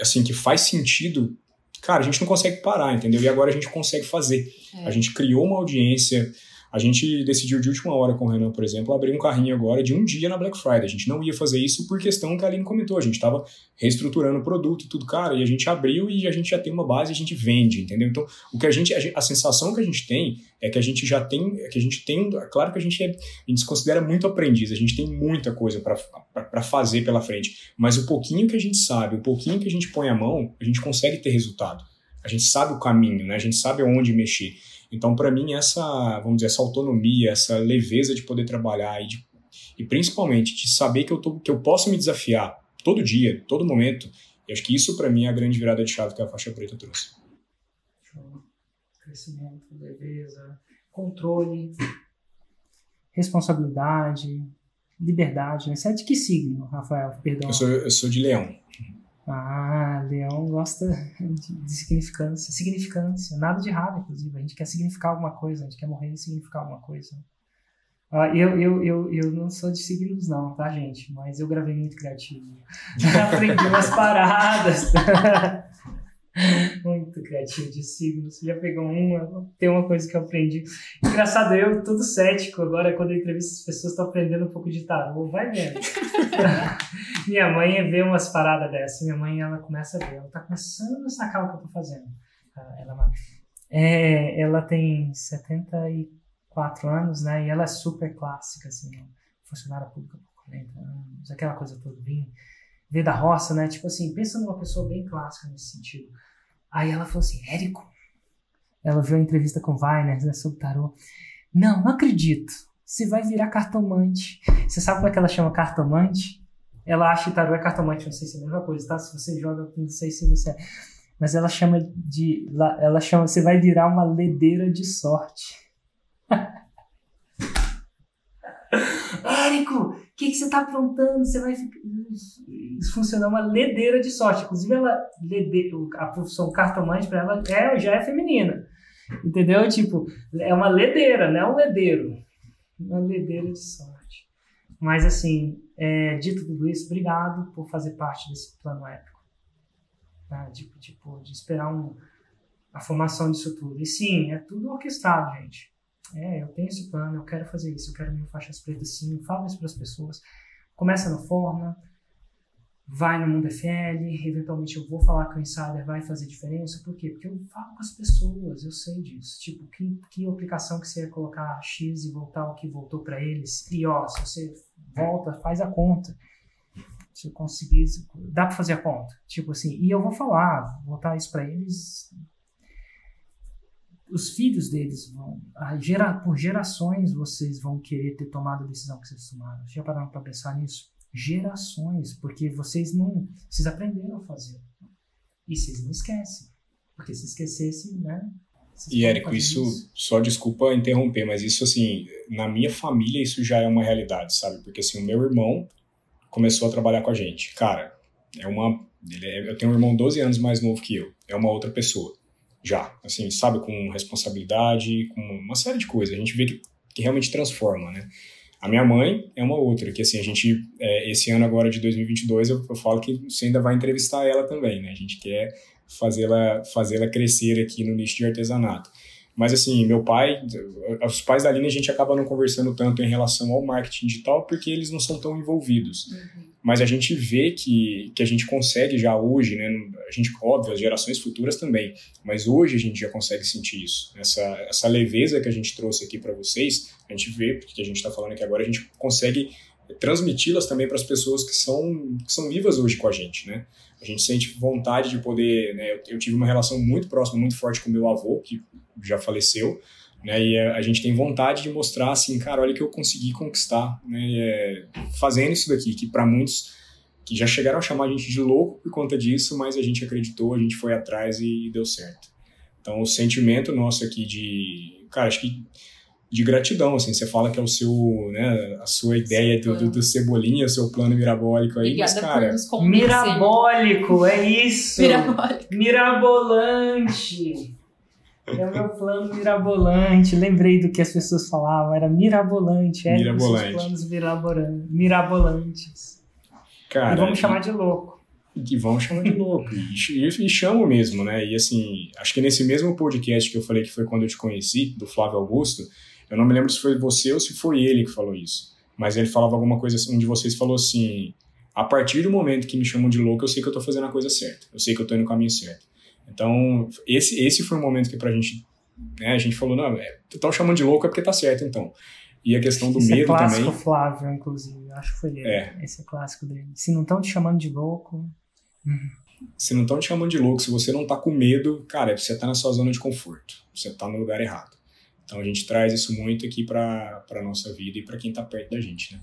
assim, que faz sentido. Cara, a gente não consegue parar, entendeu? E agora a gente consegue fazer. É. A gente criou uma audiência, a gente decidiu de última hora com o Renan, por exemplo, abrir um carrinho agora de um dia na Black Friday. A gente não ia fazer isso por questão que a Aline comentou. A gente estava reestruturando o produto e tudo, cara, e a gente abriu e a gente já tem uma base e a gente vende, entendeu? Então, o que a gente, a, sensação que a gente tem é que a gente já tem, é que a gente tem, claro que a gente, é, a gente se considera muito aprendiz, a gente tem muita coisa para fazer pela frente, mas o pouquinho que a gente sabe, o pouquinho que a gente põe a mão, a gente consegue ter resultado. A gente sabe o caminho, né? A gente sabe onde mexer. Então, para mim, essa, vamos dizer, essa autonomia, essa leveza de poder trabalhar e, de, e principalmente de saber que eu, tô, que eu posso me desafiar todo dia, todo momento, eu acho que isso para mim é a grande virada de chave que a faixa preta trouxe. Crescimento, leveza, controle, responsabilidade, liberdade. Né? Você é de que signo, Rafael? Perdão. Eu sou, eu sou de leão. Ah, leão gosta de, significância. Significância, nada de errado, inclusive. A gente quer significar alguma coisa, a gente quer morrer e significar alguma coisa. Ah, eu, eu, eu, eu não sou de signos, não, tá, gente? Mas eu gravei muito criativo. *laughs* Aprendi umas paradas. *laughs* *laughs* Muito criativo de signos. Você já pegou uma? Tem uma coisa que eu aprendi. Engraçado, eu todo cético agora, quando eu entrevisto as pessoas, estou aprendendo um pouco de tarô. Vai vendo. *laughs* Minha mãe vê umas paradas dessas. Minha mãe, ela começa a ver. Ela está começando a sacar o que eu estou fazendo. Ela, é, ela tem 74 anos, né? E ela é super clássica, assim. Funcionária pública por 40 anos. Aquela coisa toda. Bem, veio da roça, né? Tipo assim, pensa numa pessoa bem clássica nesse sentido. Aí ela falou assim, Érico, ela viu a entrevista com Weiner, né, sobre tarô. Não, não acredito. Você vai virar cartomante. Você sabe como é que ela chama cartomante? Ela acha que tarô é cartomante, não sei se é a mesma coisa, tá? Se você joga, não sei se você é. Mas ela chama de. Ela chama, você vai virar uma ledeira de sorte. *laughs* Érico, o que, que você está aprontando? Você vai funcionar uma ledeira de sorte. Inclusive, ela, a profissão cartomante para ela é, já é feminina. Entendeu? Tipo, é uma ledeira, não é um ledeiro. Uma ledeira de sorte. Mas, assim, é, dito tudo isso, obrigado por fazer parte desse plano épico. Tipo, tipo, de esperar um, a formação disso tudo. E sim, é tudo orquestrado, gente. É, eu tenho esse plano, eu quero fazer isso, eu quero mil faixas pretas sim, fala isso para as pessoas. Começa no Forma, vai no Mundo FL, eventualmente eu vou falar que o Insider vai fazer diferença. Por quê? Porque eu falo com as pessoas, eu sei disso. Tipo, que, que aplicação que você ia colocar X e voltar o que voltou para eles. E ó, se você volta, faz a conta. Se eu conseguir, dá para fazer a conta. Tipo assim, e eu vou falar, voltar isso para eles os filhos deles vão, gera, por gerações vocês vão querer ter tomado a decisão que vocês tomaram. Já pararam para pensar nisso? Gerações, porque vocês não, vocês aprenderam a fazer. E vocês não esquecem. Porque se esquecessem, né? E Érico, isso, isso, só desculpa interromper, mas isso assim, na minha família isso já é uma realidade, sabe? Porque assim, o meu irmão começou a trabalhar com a gente. Cara, é uma. É, eu tenho um irmão 12 anos mais novo que eu. É uma outra pessoa já, assim, sabe, com responsabilidade, com uma série de coisas. A gente vê que, que realmente transforma, né? A minha mãe é uma outra, que assim, a gente, é, esse ano agora de 2022, eu, eu falo que você ainda vai entrevistar ela também, né? A gente quer fazê-la fazê crescer aqui no nicho de artesanato. Mas assim, meu pai, os pais da Aline a gente acaba não conversando tanto em relação ao marketing digital porque eles não são tão envolvidos. Uhum. Mas a gente vê que, que a gente consegue já hoje, né? A gente, óbvio, as gerações futuras também, mas hoje a gente já consegue sentir isso. Essa, essa leveza que a gente trouxe aqui para vocês, a gente vê, porque a gente está falando aqui agora, a gente consegue transmiti-las também para as pessoas que são, que são vivas hoje com a gente, né? A gente sente vontade de poder, né? Eu, eu tive uma relação muito próxima, muito forte com meu avô, que já faleceu, né? E a, a, gente tem vontade de mostrar assim, cara, olha que eu consegui conquistar, né? É, fazendo isso daqui, que para muitos que já chegaram a chamar a gente de louco por conta disso, mas a gente acreditou, a gente foi atrás e deu certo. Então, o sentimento nosso aqui de, cara, acho que de gratidão, assim, você fala que é o seu, né, a sua ideia do, do, do Cebolinha, o seu plano mirabólico aí, Obrigada mas, cara... Mirabólico, é isso! Mirabólico. Mirabolante! É o meu plano mirabolante. Lembrei do que as pessoas falavam, era mirabolante. É mirabolante. planos mirabolantes. Cara, e vamos chamar de louco. E vamos chamar de louco. E, e, e chamo mesmo, né? E assim, acho que nesse mesmo podcast que eu falei que foi quando eu te conheci, do Flávio Augusto, eu não me lembro se foi você ou se foi ele que falou isso. Mas ele falava alguma coisa, um de vocês falou assim: a partir do momento que me chamam de louco, eu sei que eu tô fazendo a coisa certa. Eu sei que eu tô indo no caminho certo. Então, esse, esse foi um momento que pra gente, né, a gente falou, não, é, estão chamando de louco é porque tá certo, então. E a questão do esse é medo é clássico também. Flávio, inclusive, acho que foi ele. É. Esse é clássico dele. Se não estão te chamando de louco. Uhum. Se não estão te chamando de louco, se você não tá com medo, cara, você tá na sua zona de conforto. Você tá no lugar errado. Então a gente traz isso muito aqui para a nossa vida e para quem tá perto da gente, né?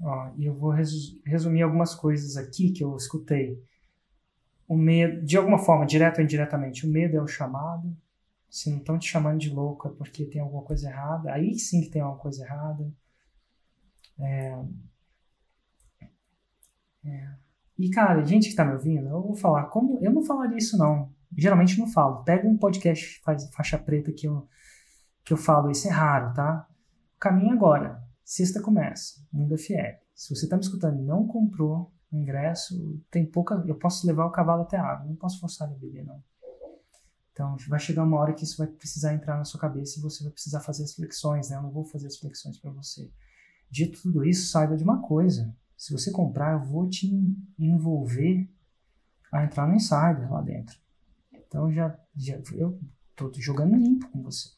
Ó, eu vou resumir algumas coisas aqui que eu escutei o medo, de alguma forma, direto ou indiretamente, o medo é o chamado. Se não estão te chamando de louco é porque tem alguma coisa errada. Aí sim que tem alguma coisa errada. É, é, E, cara, gente que tá me ouvindo, eu vou falar, como eu não falaria isso, não. Geralmente não falo. Pega um podcast faz faixa preta que eu, que eu falo, isso é raro, tá? Caminho agora. Sexta começa, Mundo FL. Se você tá me escutando e não comprou o ingresso, tem pouca. Eu posso levar o cavalo até a água, não posso forçar ele a beber, não. Então, vai chegar uma hora que isso vai precisar entrar na sua cabeça e você vai precisar fazer as flexões, né? Eu não vou fazer as flexões para você. Dito tudo isso, saiba de uma coisa. Se você comprar, eu vou te envolver a entrar no insider lá dentro. Então, já, já eu tô jogando limpo com você.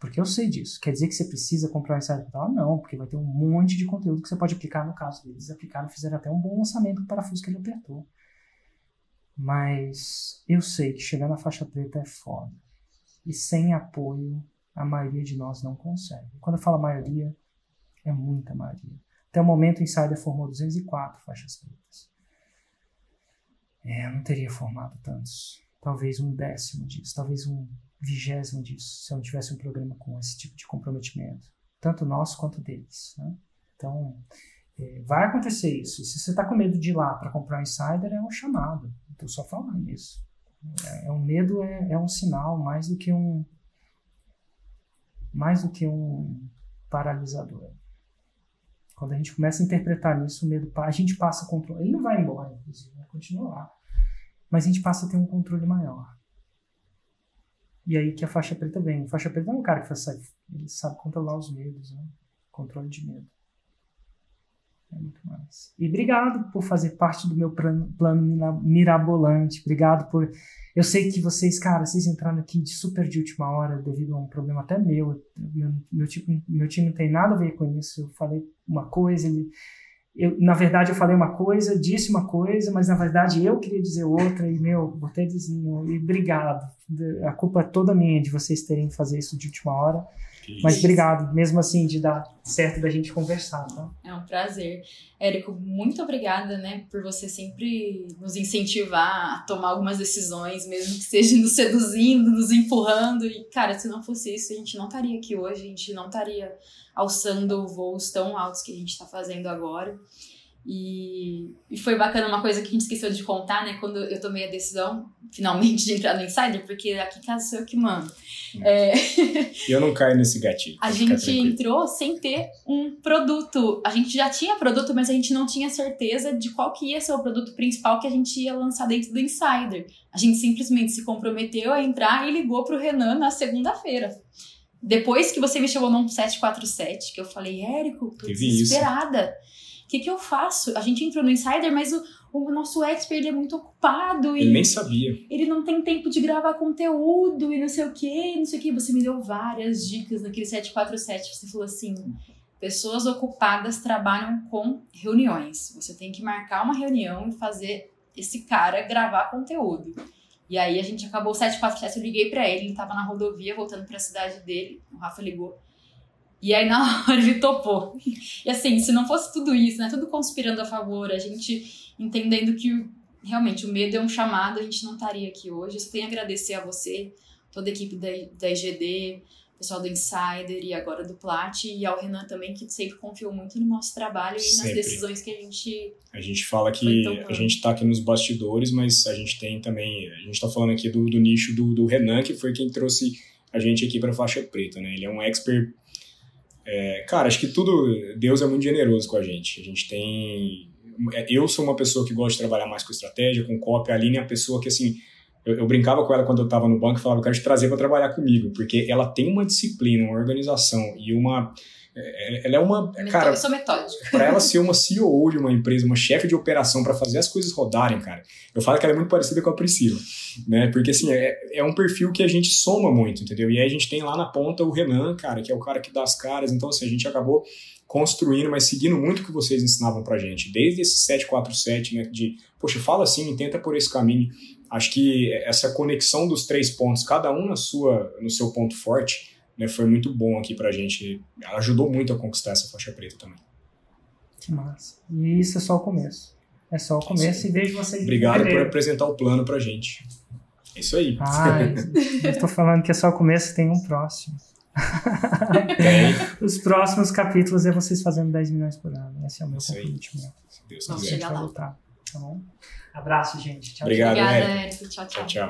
Porque eu sei disso. Quer dizer que você precisa comprar o insider? Ah, não, porque vai ter um monte de conteúdo que você pode aplicar no caso deles. Aplicaram, fizeram até um bom lançamento do parafuso que ele apertou. Mas eu sei que chegar na faixa preta é foda. E sem apoio, a maioria de nós não consegue. Quando eu falo maioria, é muita maioria. Até o momento, o Insider formou 204 faixas pretas. É, eu não teria formado tantos. Talvez um décimo disso, talvez um vigésimo disso, se eu não tivesse um programa com esse tipo de comprometimento. Tanto nosso quanto deles. Né? Então, é, vai acontecer isso. Se você está com medo de ir lá para comprar um Insider, é um chamado. Estou só falando isso. É, é um medo, é, é um sinal mais do que um mais do que um paralisador. Quando a gente começa a interpretar nisso, o medo, a gente passa a. Ele não vai embora, inclusive, vai continuar. Mas a gente passa a ter um controle maior. E aí que a faixa preta vem. A faixa preta é um cara que faz, ele sabe controlar os medos, né? Controle de medo. É muito mais. E obrigado por fazer parte do meu plano, mirabolante. Obrigado por. Eu sei que vocês, cara, vocês entraram aqui de super de última hora devido a um problema até meu. Meu, meu, meu time não tem nada a ver com isso. Eu falei uma coisa, ele. Eu, na verdade, eu falei uma coisa, disse uma coisa, mas na verdade eu queria dizer outra, e meu, botei desenho, e obrigado. A culpa é toda minha de vocês terem fazer isso de última hora. Mas obrigado, mesmo assim, de dar certo da gente conversar, tá? É um prazer. Érico, muito obrigada, né, por você sempre nos incentivar a tomar algumas decisões, mesmo que seja nos seduzindo, nos empurrando. E, cara, se não fosse isso, a gente não estaria aqui hoje, a gente não estaria alçando voos tão altos que a gente está fazendo agora. E, e, foi bacana uma coisa que a gente esqueceu de contar, né? Quando eu tomei a decisão, finalmente, *laughs* de entrar no Insider, porque aqui em casa sou eu que mando. É. *laughs* Eu não caio nesse gatilho. A gente entrou sem ter um produto. A gente já tinha produto, mas a gente não tinha certeza de qual que ia ser o produto principal que a gente ia lançar dentro do Insider. A gente simplesmente se comprometeu a entrar e ligou pro Renan na segunda-feira. Depois que você me chamou num 747, que eu falei, Érico, tô desesperada. Isso que, que eu faço? A gente entrou no Insider, mas o, o nosso expert é muito ocupado. Ele nem sabia. Ele não tem tempo de gravar conteúdo e não sei o que, não sei o que. Você me deu várias dicas naquele 747. Você falou assim: pessoas ocupadas trabalham com reuniões. Você tem que marcar uma reunião e fazer esse cara gravar conteúdo. E aí a gente acabou o 747, eu liguei para ele, ele tava na rodovia voltando para a cidade dele. O Rafa ligou. E aí, na *laughs* hora, ele topou. E assim, se não fosse tudo isso, né? Tudo conspirando a favor, a gente entendendo que realmente o medo é um chamado, a gente não estaria aqui hoje. Eu só tenho a agradecer a você, toda a equipe da, da IGD, pessoal do Insider e agora do Plat, e ao Renan também, que sempre confiou muito no nosso trabalho e sempre. nas decisões que a gente. A gente fala que a gente está aqui nos bastidores, mas a gente tem também. A gente está falando aqui do, do nicho do, do Renan, que foi quem trouxe a gente aqui para faixa preta, né? Ele é um expert é, cara, acho que tudo. Deus é muito generoso com a gente. A gente tem. Eu sou uma pessoa que gosta de trabalhar mais com estratégia, com cópia. A Aline é a pessoa que, assim. Eu, eu brincava com ela quando eu estava no banco e falava: eu quero te trazer para trabalhar comigo, porque ela tem uma disciplina, uma organização e uma ela é uma. cara, eu sou metódica. Pra ela ser uma CEO de uma empresa, uma chefe de operação, para fazer as coisas rodarem, cara, eu falo que ela é muito parecida com a Priscila. Né? Porque, assim, é, é um perfil que a gente soma muito, entendeu? E aí a gente tem lá na ponta o Renan, cara, que é o cara que dá as caras. Então, assim, a gente acabou construindo, mas seguindo muito o que vocês ensinavam pra gente. Desde esse 747, né? De, poxa, fala assim, tenta por esse caminho. Acho que essa conexão dos três pontos, cada um na sua, no seu ponto forte, né, foi muito bom aqui pra gente. Ela ajudou muito a conquistar essa faixa preta também. Que massa. E isso é só o começo. É só o começo e vejo vocês. Obrigado por apresentar o plano pra gente. É isso aí. Ah, eu tô falando que é só o começo, tem um próximo. Os próximos capítulos é vocês fazendo 10 milhões por ano. Esse é o meu comprometimento. Deus Vamos chegar lá. Voltar. Tá bom? Abraço, gente. Tchau, Obrigado, Obrigada, Érico. Érico. Tchau, Tchau, tchau. tchau.